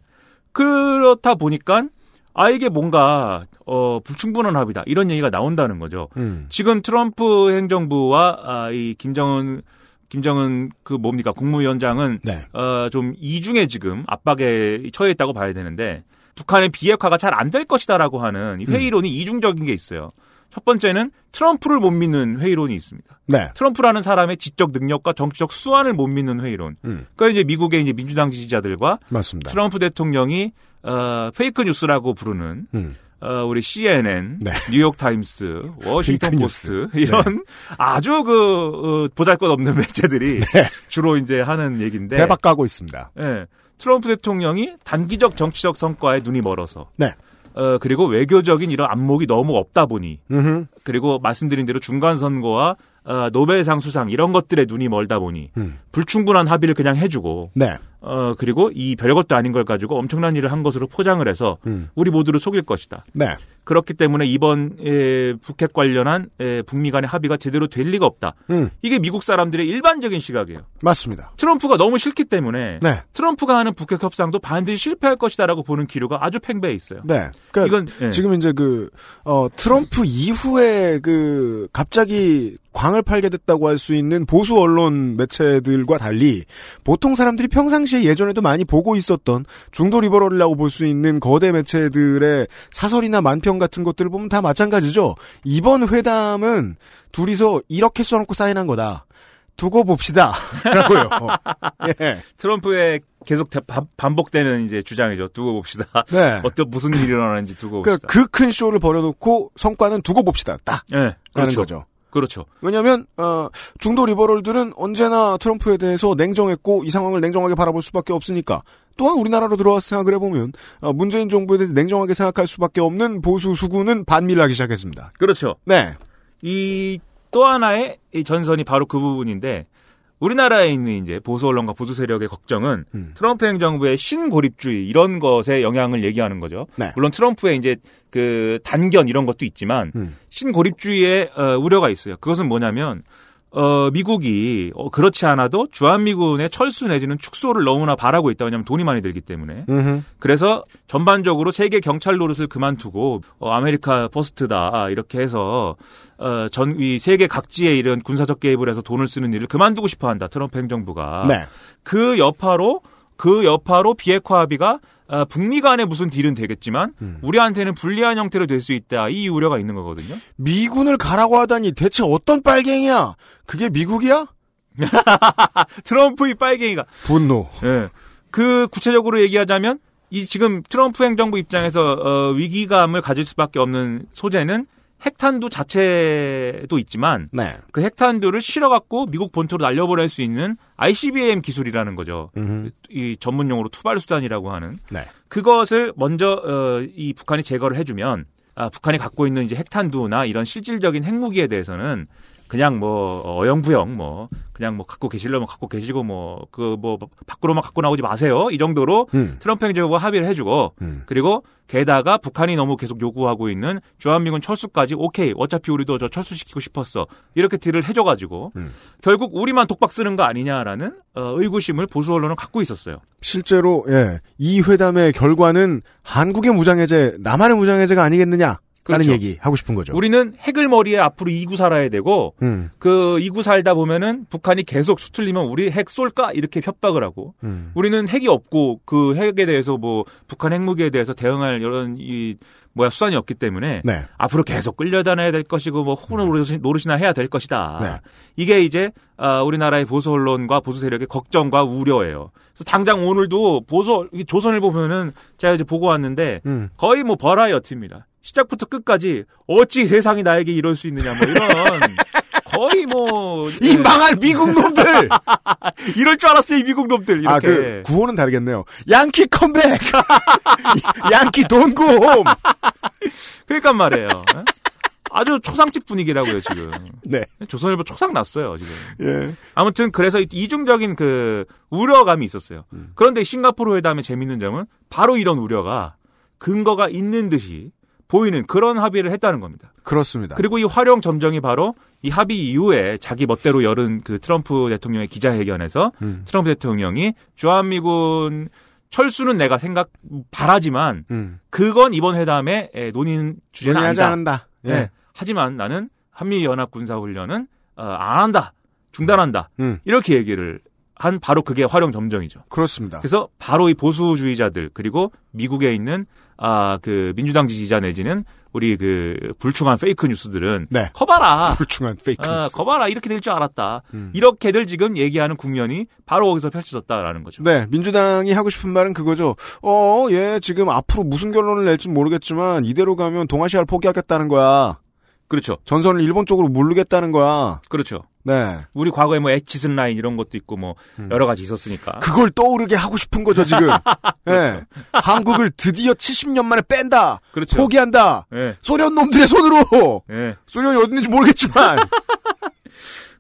Speaker 7: 그렇다 보니까 아 이게 뭔가 어 불충분한 합의다 이런 얘기가 나온다는 거죠.
Speaker 2: 음.
Speaker 7: 지금 트럼프 행정부와 아, 이 김정은 김정은 그 뭡니까 국무위원장은
Speaker 2: 네.
Speaker 7: 어, 좀 이중에 지금 압박에 처해 있다고 봐야 되는데 북한의 비핵화가 잘 안 될 것이다라고 하는 이 회의론이 이중적인 게 있어요. 첫 번째는 트럼프를 못 믿는 회의론이 있습니다.
Speaker 2: 네.
Speaker 7: 트럼프라는 사람의 지적 능력과 정치적 수완을 못 믿는 회의론.
Speaker 2: 음.
Speaker 7: 그러니까 이제 미국의 이제 민주당 지지자들과
Speaker 2: 맞습니다.
Speaker 7: 트럼프 대통령이 어, fake news라고 부르는
Speaker 2: 음.
Speaker 7: 어, 우리 CNN,
Speaker 2: 네.
Speaker 7: 뉴욕 타임스, 워싱턴 포스트.
Speaker 2: 네.
Speaker 7: 이런 아주 그 어, 보잘것없는 매체들이 주로 이제 하는 얘기인데
Speaker 2: 대박 가고 있습니다.
Speaker 7: 예. 트럼프 대통령이 단기적 정치적 성과에 눈이 멀어서
Speaker 2: 네.
Speaker 7: 어, 그리고 외교적인 이런 안목이 너무 없다 보니
Speaker 2: 음흠.
Speaker 7: 그리고 말씀드린 대로 중간 선거와 어, 노벨상 수상 이런 것들에 눈이 멀다 보니
Speaker 2: 음.
Speaker 7: 불충분한 합의를 그냥 해주고
Speaker 2: 네.
Speaker 7: 어 그리고 이 별것도 아닌 걸 가지고 엄청난 일을 한 것으로 포장을 해서
Speaker 2: 음.
Speaker 7: 우리 모두를 속일 것이다.
Speaker 2: 네.
Speaker 7: 그렇기 때문에 이번 에, 북핵 관련한 에, 북미 간의 합의가 제대로 될 리가 없다.
Speaker 2: 음.
Speaker 7: 이게 미국 사람들의 일반적인 시각이에요.
Speaker 2: 맞습니다.
Speaker 7: 트럼프가 너무 싫기 때문에
Speaker 2: 네.
Speaker 7: 트럼프가 하는 북핵 협상도 반드시 실패할 것이다라고 보는 기류가 아주 팽배해 있어요.
Speaker 2: 네. 그러니까
Speaker 7: 이건 예.
Speaker 2: 지금 이제 그, 어, 트럼프 이후에 그, 갑자기 광을 팔게 됐다고 할 수 있는 보수 언론 매체들과 달리 보통 사람들이 평상시에 예전에도 많이 보고 있었던 중도 liberal이라고 볼 수 있는 거대 매체들의 사설이나 만평 같은 것들을 보면 다 마찬가지죠. 이번 회담은 둘이서 이렇게 써놓고 사인한 거다. 두고 봅시다. 라고요. 예.
Speaker 7: 트럼프의 계속 반- 반복되는 이제 주장이죠. 두고 봅시다.
Speaker 2: 네.
Speaker 7: 어떤 무슨 일이 일어나는지 두고 봅시다.
Speaker 2: 그 큰 쇼를 벌여놓고 성과는 두고 봅시다. 딱.
Speaker 7: 예,
Speaker 2: 라는
Speaker 7: 그렇죠.
Speaker 2: 거죠.
Speaker 7: 그렇죠.
Speaker 2: 왜냐하면 어, 중도 리버럴들은 언제나 트럼프에 대해서 냉정했고 이 상황을 냉정하게 바라볼 수밖에 없으니까 또한 우리나라로 들어와서 생각을 해보면 어, 문재인 정부에 대해서 냉정하게 생각할 수밖에 없는 보수 수구는 반밀하기 시작했습니다.
Speaker 7: 그렇죠.
Speaker 2: 네,
Speaker 7: 이 또 하나의 이 전선이 바로 그 부분인데 우리나라에 있는 이제 보수 언론과 보수 세력의 걱정은
Speaker 2: 음.
Speaker 7: 트럼프 행정부의 신고립주의 이런 것에 영향을 얘기하는 거죠.
Speaker 2: 네.
Speaker 7: 물론 트럼프의 이제 그 단견 이런 것도 있지만
Speaker 2: 음.
Speaker 7: 신고립주의에 어, 우려가 있어요. 그것은 뭐냐면 어, 미국이 어, 그렇지 않아도 주한미군의 철수 내지는 축소를 너무나 바라고 있다. 왜냐하면 돈이 많이 들기 때문에.
Speaker 2: 음흠.
Speaker 7: 그래서 전반적으로 세계 경찰 노릇을 그만두고 어, America First다 이렇게 해서 어, 전 이 세계 각지에 이런 군사적 개입을 해서 돈을 쓰는 일을 그만두고 싶어한다. 트럼프 행정부가.
Speaker 2: 네.
Speaker 7: 그 여파로 그 여파로 비핵화 합의가 어, 북미 간에 무슨 딜은 되겠지만
Speaker 2: 음.
Speaker 7: 우리한테는 불리한 형태로 될 수 있다. 이 우려가 있는 거거든요.
Speaker 2: 미군을 가라고 하다니 대체 어떤 빨갱이야? 그게 미국이야?
Speaker 7: 트럼프의 빨갱이가
Speaker 2: 분노.
Speaker 7: 예. 그 구체적으로 얘기하자면 이 지금 트럼프 행정부 입장에서 어, 위기감을 가질 수밖에 없는 소재는 핵탄두 자체도 있지만
Speaker 2: 네.
Speaker 7: 그 핵탄두를 실어갖고 미국 본토로 날려보낼 수 있는 ICBM 기술이라는 거죠.
Speaker 2: 음흠.
Speaker 7: 이 전문 용어로 투발 수단이라고 하는
Speaker 2: 네.
Speaker 7: 그것을 먼저 어, 이 북한이 제거를 해주면 아, 북한이 갖고 있는 이제 핵탄두나 이런 실질적인 핵무기에 대해서는 그냥 뭐 어영부영 뭐 그냥 뭐 갖고 계시려면 갖고 계시고 뭐그 뭐 밖으로만 갖고 나오지 마세요 이 정도로
Speaker 2: 음.
Speaker 7: 트럼프 행정부가 합의를 해주고
Speaker 2: 음.
Speaker 7: 그리고 게다가 북한이 너무 계속 요구하고 있는 주한미군 철수까지 오케이 어차피 우리도 저 철수시키고 싶었어 이렇게 딜을 해줘가지고
Speaker 2: 음.
Speaker 7: 결국 우리만 독박 쓰는 거 아니냐라는 어, 의구심을 보수 언론은 갖고 있었어요.
Speaker 2: 실제로 예, 이 회담의 결과는 한국의 무장해제, 남한의 무장해제가 아니겠느냐?
Speaker 7: 그렇죠.
Speaker 2: 얘기 하고 싶은 거죠.
Speaker 7: 우리는 핵을 머리에 앞으로 이구 살아야 되고
Speaker 2: 음,
Speaker 7: 그 이구 살다 보면은 북한이 계속 수틀리면 우리 핵 쏠까 이렇게 협박을 하고
Speaker 2: 음.
Speaker 7: 우리는 핵이 없고 그 핵에 대해서 뭐 북한 핵무기에 대해서 대응할 이런 이 뭐야 수단이 없기 때문에
Speaker 2: 네.
Speaker 7: 앞으로 계속 끌려다녀야 될 것이고 뭐 호흡을 노릇이- 노릇이나 해야 될 것이다.
Speaker 2: 네.
Speaker 7: 이게 이제 아, 우리나라의 보수 언론과 보수 세력의 걱정과 우려예요. 그래서 당장 오늘도 보수 이 조선을 보면은 제가 이제 보고 왔는데
Speaker 2: 음.
Speaker 7: 거의 뭐 버라이어티입니다. 시작부터 끝까지 어찌 세상이 나에게 이럴 수 있느냐 뭐 이런 거의
Speaker 2: 뭐이
Speaker 7: 예,
Speaker 2: 망할 미국 놈들!
Speaker 7: 이럴 줄 알았어요 이 미국 놈들 이렇게
Speaker 2: 아, 그, 구호는 다르겠네요. 양키 컴백! 양키 돈고!
Speaker 7: 그러니까 말이에요. 예? 아주 초상집 분위기라고요 지금.
Speaker 2: 네.
Speaker 7: 조선일보 초상 났어요 지금.
Speaker 2: 예.
Speaker 7: 아무튼 그래서 이중적인 그 우려감이 있었어요.
Speaker 2: 음.
Speaker 7: 그런데 싱가포르 회담의 재밌는 점은 바로 이런 우려가 근거가 있는 듯이 보이는 그런 합의를 했다는 겁니다.
Speaker 2: 그렇습니다.
Speaker 7: 그리고 이 활용 점정이 바로 이 합의 이후에 자기 멋대로 열은 그 트럼프 대통령의 기자회견에서
Speaker 2: 음.
Speaker 7: 트럼프 대통령이 주한미군 철수는 내가 생각 바라지만
Speaker 2: 음.
Speaker 7: 그건 이번 회담의 에, 논의 주제는
Speaker 2: 논의하지
Speaker 7: 아니다.
Speaker 2: 않는다. 예.
Speaker 7: 네. 하지만 나는 한미 연합 군사 훈련은 어, 안 한다. 중단한다.
Speaker 2: 음.
Speaker 7: 이렇게 얘기를 한 바로 그게 활용 점정이죠.
Speaker 2: 그렇습니다.
Speaker 7: 그래서 바로 이 보수주의자들 그리고 미국에 있는 아 그 민주당 지지자 내지는 우리 그 불충한 페이크 뉴스들은
Speaker 2: 네.
Speaker 7: 커봐라.
Speaker 2: 불충한 페이크
Speaker 7: 아,
Speaker 2: 뉴스.
Speaker 7: 거봐라 이렇게 될 줄 알았다.
Speaker 2: 음.
Speaker 7: 이렇게들 지금 얘기하는 국면이 바로 거기서 펼쳐졌다라는 거죠.
Speaker 2: 네, 민주당이 하고 싶은 말은 그거죠. 어, 얘 지금 앞으로 무슨 결론을 낼지 모르겠지만 이대로 가면 동아시아를 포기하겠다는 거야.
Speaker 7: 그렇죠.
Speaker 2: 전선을 일본 쪽으로 물르겠다는 거야.
Speaker 7: 그렇죠.
Speaker 2: 네.
Speaker 7: 우리 과거에 뭐 에치슨 라인 이런 것도 있고 뭐
Speaker 2: 음.
Speaker 7: 여러 가지 있었으니까.
Speaker 2: 그걸 떠오르게 하고 싶은 거죠, 지금. 네. 한국을 드디어 70년 만에 뺀다.
Speaker 7: 그렇죠.
Speaker 2: 포기한다.
Speaker 7: 예.
Speaker 2: 소련 놈들의 손으로.
Speaker 7: 예.
Speaker 2: 소련이 어디 있는지 모르겠지만.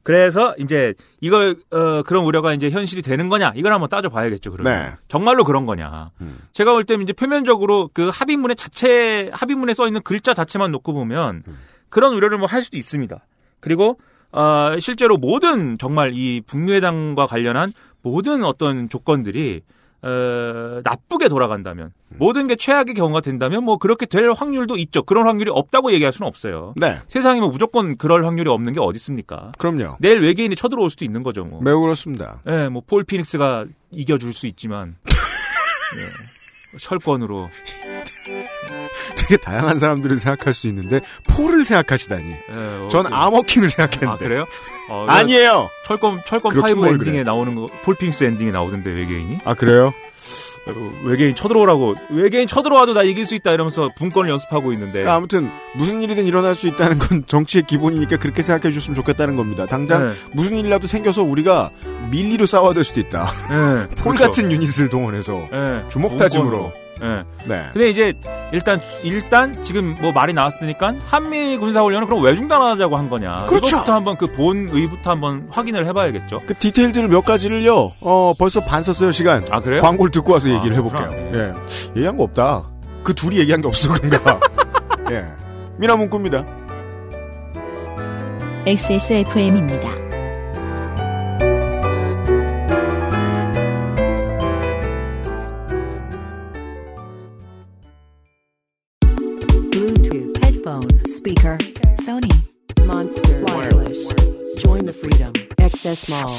Speaker 7: 그래서 이제 이걸 어 그런 우려가 이제 현실이 되는 거냐 이걸 한번 따져 봐야겠죠. 그러면
Speaker 2: 네.
Speaker 7: 정말로 그런 거냐.
Speaker 2: 음.
Speaker 7: 제가 볼 때는 이제 표면적으로 그 합의문의 자체 합의문에 써 있는 글자 자체만 놓고 보면
Speaker 2: 음.
Speaker 7: 그런 우려를 뭐 할 수도 있습니다. 그리고 어 실제로 모든 정말 이 북미회담과 관련한 모든 어떤 조건들이 어, 나쁘게 돌아간다면
Speaker 2: 음.
Speaker 7: 모든 게 최악의 경우가 된다면 뭐 그렇게 될 확률도 있죠. 그런 확률이 없다고 얘기할 수는 없어요.
Speaker 2: 네.
Speaker 7: 세상에 뭐 무조건 그럴 확률이 없는 게 어디 있습니까?
Speaker 2: 그럼요.
Speaker 7: 내일 외계인이 쳐들어올 수도 있는 거죠, 뭐.
Speaker 2: 매우 그렇습니다.
Speaker 7: 예, 뭐, 폴 피닉스가 이겨줄 수 있지만, 예, 철권으로,
Speaker 2: 되게 다양한 사람들을 생각할 수 있는데 폴을 생각하시다니.
Speaker 7: 예,
Speaker 2: 전
Speaker 7: 어,
Speaker 2: 아머킹을
Speaker 7: 아,
Speaker 2: 생각했는데.
Speaker 7: 그래요? 어,
Speaker 2: 아니에요.
Speaker 7: 철권, 철권
Speaker 2: 그렇긴 5뭘
Speaker 7: 엔딩에
Speaker 2: 그래.
Speaker 7: 나오는 거, 폴 피닉스 엔딩에 나오던데, 외계인이?
Speaker 2: 아 그래요?
Speaker 7: 어, 외계인 쳐들어오라고, 외계인 쳐들어와도 나 이길 수 있다 이러면서 분권을 연습하고 있는데,
Speaker 2: 그러니까 아무튼 무슨 일이든 일어날 수 있다는 건 정치의 기본이니까 그렇게 생각해 주셨으면 좋겠다는 겁니다. 당장
Speaker 7: 네.
Speaker 2: 무슨 일이라도 생겨서 우리가 밀리로 싸워야 될 수도 있다.
Speaker 7: 예,
Speaker 2: 폴
Speaker 7: 그렇죠.
Speaker 2: 같은 유닛을 동원해서
Speaker 7: 예,
Speaker 2: 주먹 다짐으로.
Speaker 7: 예.
Speaker 2: 네.
Speaker 7: 근데 이제 일단 일단 지금 뭐 말이 나왔으니까 한미 군사 훈련은 그럼 왜 중단하자고 한 거냐?
Speaker 2: 그렇죠.
Speaker 7: 이것부터 한번 그 본 의부터 한번 확인을 해봐야겠죠.
Speaker 2: 그 디테일들 몇 가지를요. 어 벌써 반 썼어요 시간.
Speaker 7: 아 그래요?
Speaker 2: 광고를 듣고 와서 얘기를
Speaker 7: 아,
Speaker 2: 해볼게요.
Speaker 7: 그렇구나.
Speaker 2: 예. 얘기한 거 없다. 그 둘이 얘기한 게 없어 그런가. 예. 미나 문구입니다.
Speaker 1: XSFM입니다.
Speaker 8: XS Mall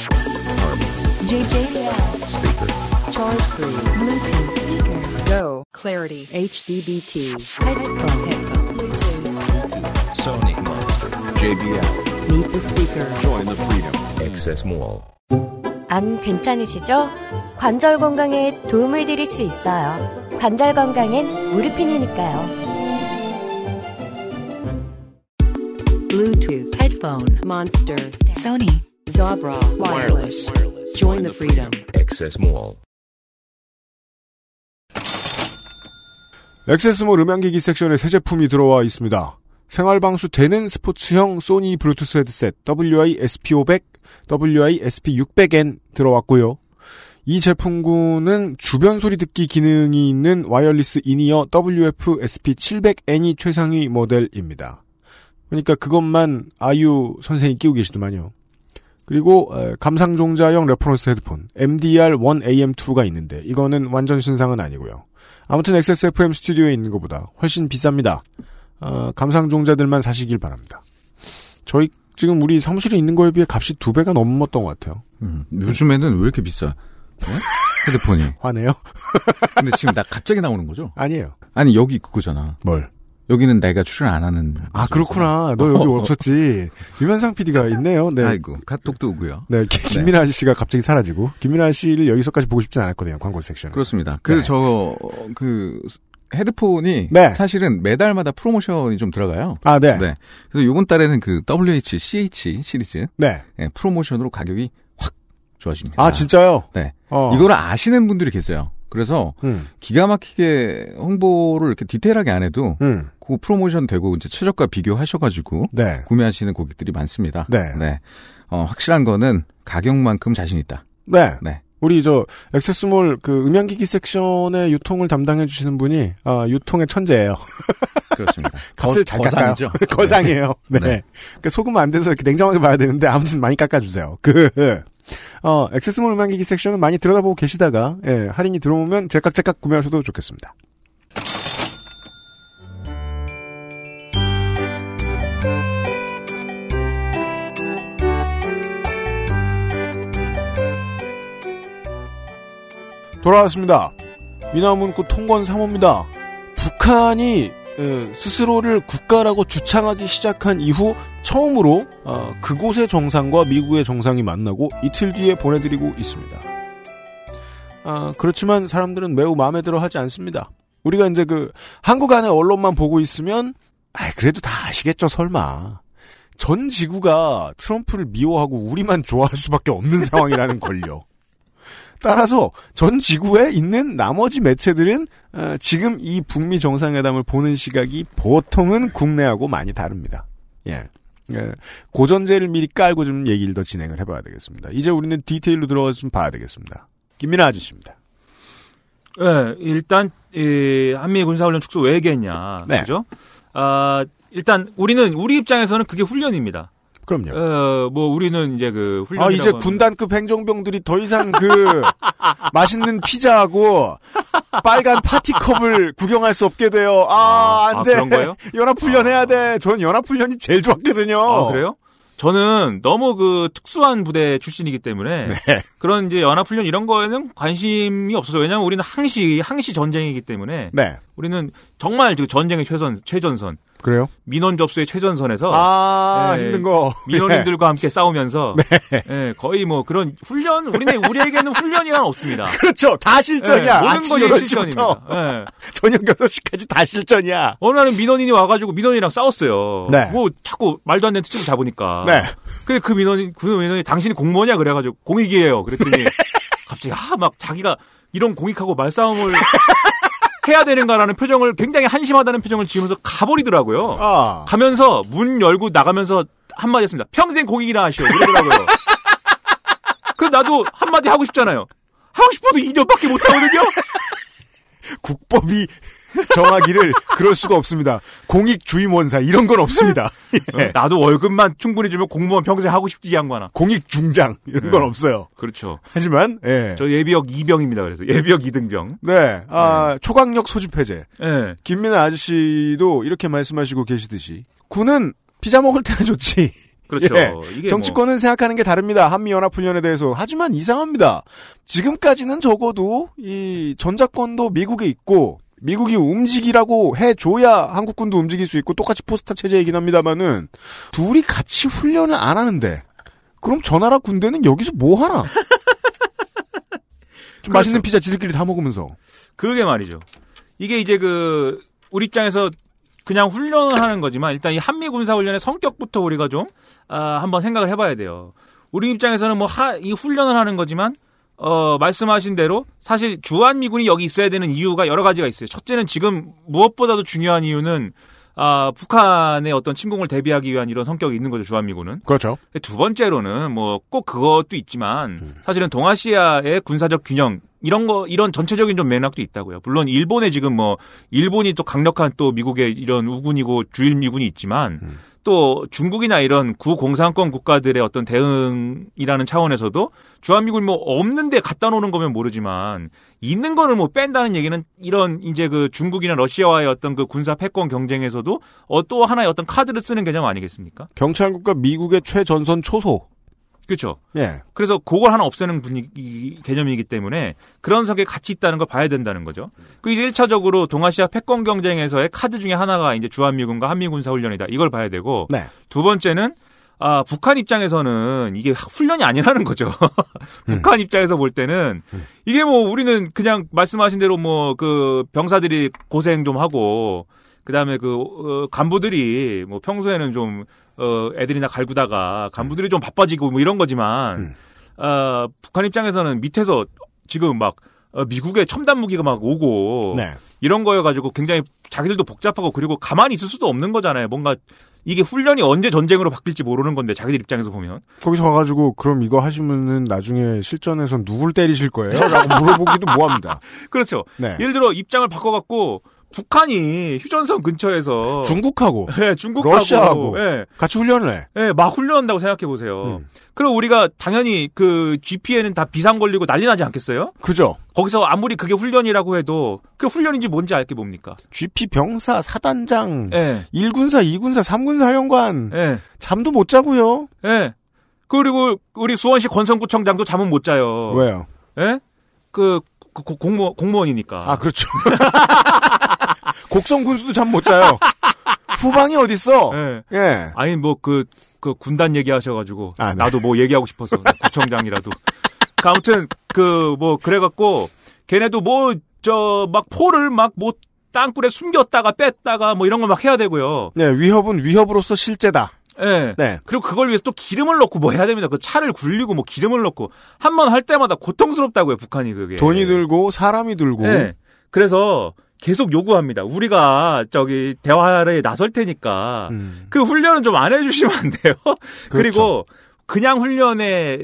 Speaker 8: JJL
Speaker 4: speaker,
Speaker 8: Charge 3 Bluetooth speaker Go Clarity HDBT headphone headphone Bluetooth
Speaker 4: Sony Monster, JBL,
Speaker 8: Meet the speaker
Speaker 4: join the freedom, Access Mall.
Speaker 3: 안 괜찮으시죠? 관절 건강에 도움을 드릴 수 있어요. 관절 건강엔 무릎핀이니까요.
Speaker 8: Bluetooth headphone Monster Sony Zabra Wireless Join the freedom
Speaker 4: Access Mall.
Speaker 2: 액세스몰 음향기기 섹션에 새 제품이 들어와 있습니다. 생활방수 되는 스포츠형 소니 블루투스 헤드셋 WI-SP500, WI-SP600N 들어왔고요. 이 제품군은 주변 소리 듣기 기능이 있는 wireless in-ear WF-SP700N이 최상위 모델입니다. 그러니까 그것만 아유 선생이 끼고 계시더만요. 그리고 에, 감상종자형 reference 헤드폰 MDR1AM2가 있는데 이거는 완전 신상은 아니고요. 아무튼 XSFM 스튜디오에 있는 것보다 훨씬 비쌉니다. 어, 감상종자들만 사시길 바랍니다. 저희 지금 우리 사무실에 있는 거에 비해 값이 두 배가 넘었던 것 같아요.
Speaker 9: 음, 요즘에는 왜 이렇게 비싸? 네? 헤드폰이.
Speaker 2: 화내요?
Speaker 9: 근데 지금 나 갑자기 나오는 거죠?
Speaker 2: 아니에요.
Speaker 9: 아니 여기 그거잖아.
Speaker 2: 뭘?
Speaker 9: 여기는 내가 출연 안 하는.
Speaker 2: 아 그렇구나. 너 여기 없었지. 유면상 PD가 있네요. 네.
Speaker 9: 아이고 카톡도 오고요.
Speaker 2: 네, 기- 김민아 씨가 갑자기 사라지고 김민아 씨를 여기서까지 보고 싶진 않았거든요. 광고 섹션.
Speaker 9: 그렇습니다.
Speaker 2: 네.
Speaker 9: 그저그 헤드폰이
Speaker 2: 네.
Speaker 9: 사실은 매달마다 프로모션이 좀 들어가요.
Speaker 2: 아, 네.
Speaker 9: 네. 그래서 이번 달에는 그 WH, CH 시리즈
Speaker 2: 네.
Speaker 9: 예, 프로모션으로 가격이 확 좋아집니다.
Speaker 2: 아, 진짜요?
Speaker 9: 네.
Speaker 2: 어.
Speaker 9: 이거를 아시는 분들이 계세요. 그래서
Speaker 2: 음.
Speaker 9: 기가 막히게 홍보를 이렇게 디테일하게 안 해도
Speaker 2: 음.
Speaker 9: 그 프로모션 되고 이제 최저가 비교하셔가지고
Speaker 2: 네.
Speaker 9: 구매하시는 고객들이 많습니다.
Speaker 2: 네.
Speaker 9: 어, 확실한 거는 가격만큼 자신 있다.
Speaker 2: 네.
Speaker 9: 네.
Speaker 2: 우리 저 액세스몰 그 음향기기 섹션의 유통을 담당해 주시는 분이 아, 유통의 천재예요.
Speaker 9: 그렇습니다.
Speaker 2: 값을 잘 깎아요.
Speaker 9: 거상이죠.
Speaker 2: 거상이에요. 네.
Speaker 9: 네.
Speaker 2: 그러니까 소금 안 돼서 이렇게 냉정하게 봐야 되는데 아무튼 많이 깎아주세요. 그 어, 액세스몰 음향기기 섹션은 많이 들여다보고 계시다가 예, 할인이 들어오면 제깍제깍 구매하셔도 좋겠습니다. 돌아왔습니다. 미나문구 통건 3호입니다. 북한이 에, 스스로를 국가라고 주창하기 시작한 이후 처음으로 어, 그곳의 정상과 미국의 정상이 만나고 이틀 뒤에 보내드리고 있습니다. 아, 그렇지만 사람들은 매우 마음에 들어 하지 않습니다. 우리가 이제 그 한국 안의 언론만 보고 있으면 아 그래도 다 아시겠죠 설마 전 지구가 트럼프를 미워하고 우리만 좋아할 수밖에 없는 상황이라는 걸요. 따라서 전 지구에 있는 나머지 매체들은 어, 지금 이 북미 정상회담을 보는 시각이 보통은 국내하고 많이 다릅니다. 예. 예. 고전제를 미리 깔고 좀 얘기를 더 진행을 해봐야 되겠습니다. 이제 우리는 디테일로 들어가서 좀 봐야 되겠습니다. 김민아 아저씨입니다.
Speaker 7: 예, 일단 이 한미 군사훈련 축소 왜 얘기했냐,
Speaker 2: 네.
Speaker 7: 그죠? 아 일단 우리는 우리 입장에서는 그게 훈련입니다.
Speaker 2: 그럼요.
Speaker 7: 어, 뭐 우리는 이제 그 훈련.
Speaker 2: 아, 이제 군단급 행정병들이 더 이상 그 맛있는 피자하고 빨간 파티컵을 구경할 수 없게 돼요. 아, 안
Speaker 7: 아,
Speaker 2: 돼.
Speaker 7: 그런 거예요?
Speaker 2: 연합훈련 해야 돼. 전 연합훈련이 제일 좋았거든요.
Speaker 7: 아, 그래요? 저는 너무 그 특수한 부대 출신이기 때문에
Speaker 2: 네.
Speaker 7: 그런 이제 연합훈련 이런 거에는 관심이 없어서 왜냐하면 우리는 항시 항시 전쟁이기 때문에
Speaker 2: 네.
Speaker 7: 우리는 정말 그 전쟁의 최선 최전선
Speaker 2: 그래요?
Speaker 7: 민원 접수의 최전선에서
Speaker 2: 아,
Speaker 7: 네.
Speaker 2: 힘든 거.
Speaker 7: 민원인들과 함께 싸우면서 예, 거의 뭐 그런 훈련 우리는 우리에게는 훈련이란 없습니다.
Speaker 2: 그렇죠. 다 실전이야.
Speaker 7: 예, 모든 것이
Speaker 2: 8시부터
Speaker 7: 실전입니다. 예.
Speaker 2: 저녁 6시까지 다 실전이야.
Speaker 7: 어느 날은 민원인이 와가지고 민원이랑 싸웠어요.
Speaker 2: 네.
Speaker 7: 뭐 자꾸 말도 안 되는 특집을 잡으니까.
Speaker 2: 네.
Speaker 7: 근데 그 민원인 그 민원이 당신이 공무원이야 그래가지고 공익이에요. 그랬더니
Speaker 2: 네.
Speaker 7: 갑자기 아 막 자기가 이런 공익하고 말싸움을 해야 되는가라는 표정을 굉장히 한심하다는 표정을 지으면서 가버리더라고요.
Speaker 2: 아.
Speaker 7: 가면서 문 열고 나가면서 한마디 했습니다. 평생 공익이나 하시오. 이러더라고요. 그럼 나도 한마디 하고 싶잖아요. 하고 싶어도 2년밖에 못 하거든요?
Speaker 2: 국법이 정하기를 그럴 수가 없습니다. 공익 주임원사 이런 건 없습니다. 예.
Speaker 7: 어, 나도 월급만 충분히 주면 공무원 평생 하고 싶지 이 양반아.
Speaker 2: 공익 중장 이런
Speaker 7: 예.
Speaker 2: 건 없어요.
Speaker 7: 그렇죠.
Speaker 2: 하지만 예.
Speaker 7: 저 예비역 2병입니다. 그래서 예비역 2등병.
Speaker 2: 네, 아, 초강력 소집 해제.
Speaker 7: 예.
Speaker 2: 김민아 아저씨도 이렇게 말씀하시고 계시듯이 군은 피자 먹을 때가 좋지.
Speaker 7: 그렇죠.
Speaker 2: 예. 정치권은 생각하는 게 다릅니다. 한미연합훈련에 대해서. 하지만 이상합니다. 지금까지는 적어도 이 전자권도 미국에 있고 미국이 움직이라고 해줘야 한국군도 움직일 수 있고 똑같이 포스타 체제이긴 합니다만은 둘이 같이 훈련을 안 하는데 그럼 저 나라 군대는 여기서 뭐 하나? 좀 맛있는 피자 지들끼리 다 먹으면서.
Speaker 7: 그게 말이죠. 이게 이제 그 우리 입장에서 그냥 훈련을 하는 거지만 일단 이 한미 군사 훈련의 성격부터 우리가 좀 아, 한번 생각을 해봐야 돼요. 우리 입장에서는 뭐이 훈련을 하는 거지만 어 말씀하신 대로 사실 주한 미군이 여기 있어야 되는 이유가 여러 가지가 있어요. 첫째는 지금 무엇보다도 중요한 이유는 아 북한의 어떤 침공을 대비하기 위한 이런 성격이 있는 거죠 주한 미군은.
Speaker 2: 그렇죠.
Speaker 7: 두 번째로는 뭐 꼭 그것도 있지만 사실은 동아시아의 군사적 균형 이런 거 이런 전체적인 좀 맥락도 있다고요. 물론 일본에 지금 뭐 일본이 또 강력한 또 미국의 이런 우군이고 주일 미군이 있지만 또 중국이나 이런 구공산권 국가들의 어떤 대응이라는 차원에서도 주한미군 뭐 없는데 갖다 놓는 거면 모르지만 있는 거를 뭐 뺀다는 얘기는 이런 이제 그 중국이나 러시아와의 어떤 그 군사 패권 경쟁에서도 어, 또 하나의 어떤 카드를 쓰는 개념 아니겠습니까?
Speaker 2: 경찰국과 미국의 최전선 초소.
Speaker 7: 그렇죠.
Speaker 2: 예.
Speaker 7: 그래서 그걸 하나 없애는 분위기 개념이기 때문에 그런 성격이 같이 있다는 걸 봐야 된다는 거죠. 그 이제 1차적으로 동아시아 패권 경쟁에서의 카드 중에 하나가 이제 주한미군과 한미군사 훈련이다. 이걸 봐야 되고
Speaker 2: 네.
Speaker 7: 두 번째는 아, 북한 입장에서는 이게 훈련이 아니라는 거죠. 북한 입장에서 볼 때는 이게 뭐 우리는 그냥 말씀하신 대로 뭐 그 병사들이 고생 좀 하고 그다음에 그 어, 간부들이 뭐 평소에는 좀 어, 애들이나 갈구다가 간부들이 좀 바빠지고 뭐 이런 거지만 아, 북한 입장에서는 밑에서 지금 막 어, 미국의 첨단 무기가 막 오고
Speaker 2: 네.
Speaker 7: 이런 거여가지고 굉장히 자기들도 복잡하고 그리고 가만히 있을 수도 없는 거잖아요. 뭔가 이게 훈련이 언제 전쟁으로 바뀔지 모르는 건데 자기들 입장에서 보면
Speaker 2: 거기서 가가지고 그럼 이거 하시면은 나중에 실전에서 누굴 때리실 거예요? 라고 물어보기도 뭐합니다.
Speaker 7: 그렇죠.
Speaker 2: 네.
Speaker 7: 예를 들어 입장을 바꿔갖고 북한이 휴전선 근처에서
Speaker 2: 중국하고
Speaker 7: 예, 중국하고
Speaker 2: 러시아하고
Speaker 7: 예,
Speaker 2: 같이 훈련을 해.
Speaker 7: 예, 막 훈련한다고 생각해 보세요.
Speaker 2: 음.
Speaker 7: 그럼 우리가 당연히 그 GP에는 다 비상 걸리고 난리 나지 않겠어요?
Speaker 2: 그죠?
Speaker 7: 거기서 아무리 그게 훈련이라고 해도 그 훈련인지 뭔지 알게 뭡니까?
Speaker 2: GP 병사, 사단장,
Speaker 7: 예,
Speaker 2: 1군사, 2군사, 3군사 사령관
Speaker 7: 예,
Speaker 2: 잠도 못 자고요.
Speaker 7: 예. 그리고 우리 수원시 권성구청장도 잠은 못 자요.
Speaker 2: 왜요?
Speaker 7: 예? 그, 그 고- 공무 공무원이니까.
Speaker 2: 아 그렇죠. 곡성 군수도 잠 못 자요. 후방이 어딨어?
Speaker 7: 예.
Speaker 2: 예.
Speaker 7: 아니 뭐 그 그 군단 얘기하셔가지고
Speaker 2: 아, 네.
Speaker 7: 나도 뭐 얘기하고 싶어서 나 구청장이라도 그 아무튼 그 뭐 그래갖고 걔네도 뭐 저 막 포를 막 뭐 땅굴에 숨겼다가 뺐다가 뭐 이런 거막 해야 되고요.
Speaker 2: 네, 위협은 위협으로서 실제다.
Speaker 7: 예.
Speaker 2: 네.
Speaker 7: 그리고 그걸 위해서 또 기름을 넣고 뭐 해야 됩니다. 그 차를 굴리고 뭐 기름을 넣고 한 번 할 때마다 고통스럽다고요. 북한이 그게.
Speaker 2: 돈이 들고 사람이 들고.
Speaker 7: 네. 그래서 계속 요구합니다. 우리가 저기 대화를 나설 테니까
Speaker 2: 음.
Speaker 7: 그 훈련은 좀 안 해주시면 안 돼요. 그리고 그냥 훈련에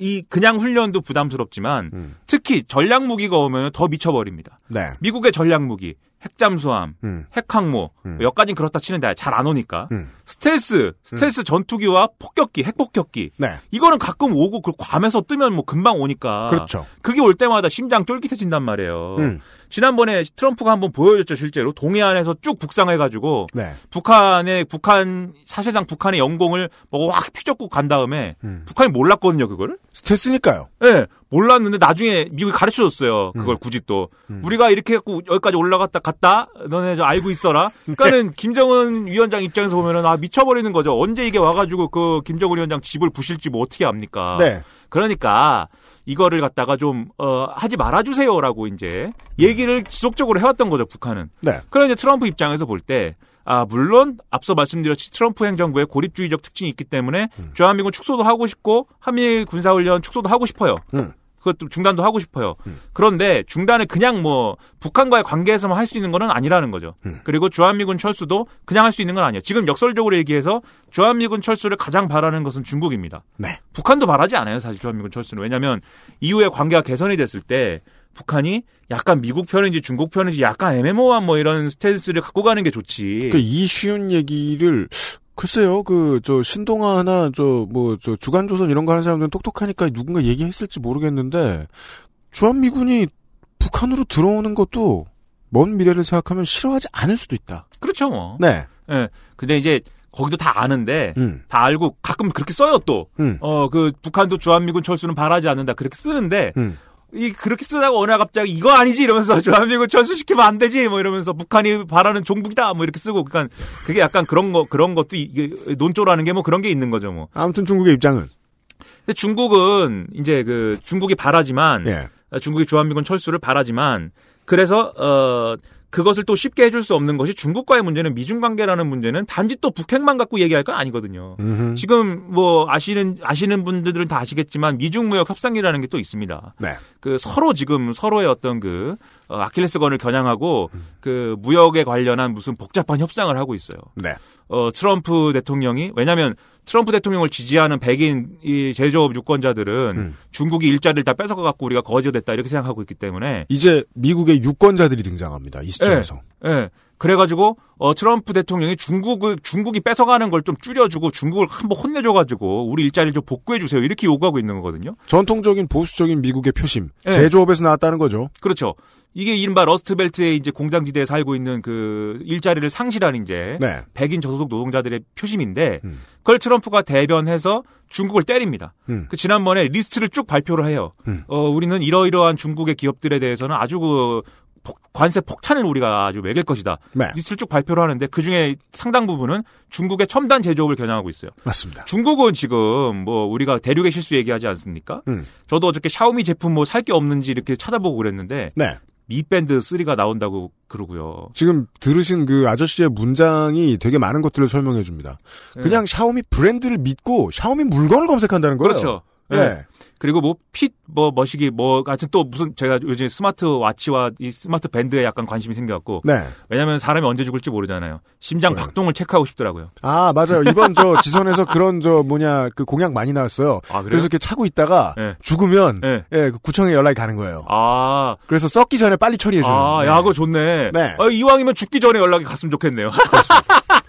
Speaker 7: 이 그냥 훈련도 부담스럽지만
Speaker 2: 음.
Speaker 7: 특히 전략 무기가 오면 더 미쳐버립니다.
Speaker 2: 네.
Speaker 7: 미국의 전략 무기, 핵잠수함,
Speaker 2: 음.
Speaker 7: 핵항모
Speaker 2: 음.
Speaker 7: 여기까지는 그렇다 치는데 잘 안 오니까
Speaker 2: 음.
Speaker 7: 스텔스, 스텔스 전투기와 폭격기, 핵폭격기
Speaker 2: 네.
Speaker 7: 이거는 가끔 오고 그 괌에서 뜨면 뭐 금방 오니까
Speaker 2: 그렇죠.
Speaker 7: 그게 올 때마다 심장 쫄깃해진단 말이에요.
Speaker 2: 음.
Speaker 7: 지난번에 트럼프가 한번 보여줬죠 실제로 동해안에서 쭉 북상해가지고
Speaker 2: 네.
Speaker 7: 북한의 북한 사실상 북한의 영공을 뭐 확 휘젓고 간 다음에
Speaker 2: 음.
Speaker 7: 북한이 몰랐거든요 그거를.
Speaker 2: 스트레스니까요.
Speaker 7: 예, 몰랐는데 나중에 미국이 가르쳐 줬어요. 그걸 굳이 또
Speaker 2: 음.
Speaker 7: 우리가 이렇게 해갖고 여기까지 올라갔다 갔다 너네 저 알고 있어라. 그러니까는 김정은 위원장 입장에서 보면은 아 미쳐버리는 거죠. 언제 이게 와가지고 그 김정은 위원장 집을 부실지 뭐 어떻게 압니까?
Speaker 2: 네.
Speaker 7: 그러니까 이거를 갖다가 좀 어, 하지 말아주세요라고 이제 얘기를 지속적으로 해왔던 거죠 북한은.
Speaker 2: 네.
Speaker 7: 그런 이제 트럼프 입장에서 볼 때. 아, 물론, 앞서 말씀드렸듯이 트럼프 행정부의 고립주의적 특징이 있기 때문에, 주한미군 축소도 하고 싶고, 한미 군사훈련 축소도 하고 싶어요.
Speaker 2: 음.
Speaker 7: 그것도 중단도 하고 싶어요.
Speaker 2: 음.
Speaker 7: 그런데 중단을 그냥 뭐 북한과의 관계에서만 할 수 있는 건 아니라는 거죠.
Speaker 2: 음.
Speaker 7: 그리고 주한미군 철수도 그냥 할 수 있는 건 아니에요. 지금 역설적으로 얘기해서 주한미군 철수를 가장 바라는 것은 중국입니다.
Speaker 2: 네.
Speaker 7: 북한도 바라지 않아요, 사실 주한미군 철수는. 왜냐하면 이후에 관계가 개선이 됐을 때 북한이 약간 미국 편인지 중국 편인지 약간 애매모호한 뭐 이런 스탠스를 갖고 가는 게 좋지.
Speaker 2: 그이 쉬운 얘기를 글쎄요, 그, 저, 신동아나, 저, 뭐, 저, 주간조선 이런 거 하는 사람들은 똑똑하니까 누군가 얘기했을지 모르겠는데, 주한미군이 북한으로 들어오는 것도 먼 미래를 생각하면 싫어하지 않을 수도 있다.
Speaker 7: 그렇죠, 뭐.
Speaker 2: 네.
Speaker 7: 예. 근데 이제 거기도 다 아는데
Speaker 2: 음,
Speaker 7: 다 알고 가끔 그렇게 써요 또.
Speaker 2: 음,
Speaker 7: 어 그 북한도 주한미군 철수는 바라지 않는다 그렇게 쓰는데
Speaker 2: 음.
Speaker 7: 이 그렇게 쓰다가 어느 날 갑자기 이거 아니지? 이러면서 주한미군 철수시키면 안 되지? 뭐 이러면서 북한이 바라는 종북이다! 뭐 이렇게 쓰고. 그러니까 그게 약간 그런 거 그런 것도 이게 논조라는 게 뭐 그런 게 있는 거죠 뭐.
Speaker 2: 아무튼 중국의 입장은,
Speaker 7: 근데 중국은 이제 그 중국이 바라지만
Speaker 2: 예.
Speaker 7: 중국이 주한미군 철수를 바라지만 그래서 어 그것을 또 쉽게 해줄 수 없는 것이 중국과의 문제는 미중 관계라는 문제는 단지 또 북핵만 갖고 얘기할 건 아니거든요.
Speaker 2: 음흠.
Speaker 7: 지금 뭐 아시는 아시는 분들은 다 아시겠지만 미중 무역 협상이라는 게 또 있습니다.
Speaker 2: 네.
Speaker 7: 그 서로 지금 서로의 어떤 그 어, 아킬레스건을 겨냥하고 그 무역에 관련한 무슨 복잡한 협상을 하고 있어요.
Speaker 2: 네.
Speaker 7: 어 트럼프 대통령이 왜냐하면 트럼프 대통령을 지지하는 백인 이 제조업 유권자들은
Speaker 2: 음.
Speaker 7: 중국이 일자리를 다 뺏어가 갖고 우리가 거지가 됐다 이렇게 생각하고 있기 때문에
Speaker 2: 이제 미국의 유권자들이 등장합니다. 이 시점에서.
Speaker 7: 예. 그래가지고 어 트럼프 대통령이 중국을 중국이 뺏어가는 걸 좀 줄여주고 중국을 한번 혼내줘가지고 우리 일자리를 좀 복구해 주세요 이렇게 요구하고 있는 거거든요.
Speaker 2: 전통적인 보수적인 미국의 표심,
Speaker 7: 네.
Speaker 2: 제조업에서 나왔다는 거죠.
Speaker 7: 그렇죠. 이게 이른바 Rust Belt의 이제 공장지대에 살고 있는 그 일자리를 상실한 이제
Speaker 2: 네.
Speaker 7: 백인 저소득 노동자들의 표심인데
Speaker 2: 음.
Speaker 7: 그걸 트럼프가 대변해서 중국을 때립니다.
Speaker 2: 음.
Speaker 7: 그 지난번에 리스트를 쭉 발표를 해요.
Speaker 2: 음.
Speaker 7: 어 우리는 이러이러한 중국의 기업들에 대해서는 아주 그 폭- 관세 폭탄을 우리가 아주 매길 것이다.
Speaker 2: 네.
Speaker 7: 리스트를 쭉 발표를 하는데 그 중에 상당 부분은 중국의 첨단 제조업을 겨냥하고 있어요.
Speaker 2: 맞습니다.
Speaker 7: 중국은 지금 뭐 우리가 대륙의 실수 얘기하지 않습니까?
Speaker 2: 음.
Speaker 7: 저도 어저께 샤오미 제품 뭐 살 게 없는지 이렇게 찾아보고 그랬는데
Speaker 2: 네.
Speaker 7: Mi Band 3가 나온다고 그러고요.
Speaker 2: 지금 들으신 그 아저씨의 문장이 되게 많은 것들을 설명해 줍니다. 그냥 샤오미 브랜드를 믿고 샤오미 물건을 검색한다는 거예요.
Speaker 7: 그렇죠.
Speaker 2: 예.
Speaker 7: 네. 그리고 뭐 핏 뭐 머시기 뭐 같은 또 무슨 제가 요즘 스마트 와치와 이 스마트 밴드에 약간 관심이 생겨갖고
Speaker 2: 네.
Speaker 7: 왜냐하면 사람이 언제 죽을지 모르잖아요. 심장
Speaker 2: 네.
Speaker 7: 박동을 체크하고 싶더라고요.
Speaker 2: 아, 맞아요. 이번 저 지선에서 그런 저 뭐냐 그 공약 많이 나왔어요.
Speaker 7: 아 그래요?
Speaker 2: 그래서 이렇게 차고 있다가
Speaker 7: 네.
Speaker 2: 죽으면
Speaker 7: 네.
Speaker 2: 예, 그 구청에 연락이 가는 거예요.
Speaker 7: 아,
Speaker 2: 그래서 썩기 전에 빨리 처리해 주는.
Speaker 7: 아, 야, 그거 좋네.
Speaker 2: 네.
Speaker 7: 아, 이왕이면 죽기 전에 연락이 갔으면 좋겠네요.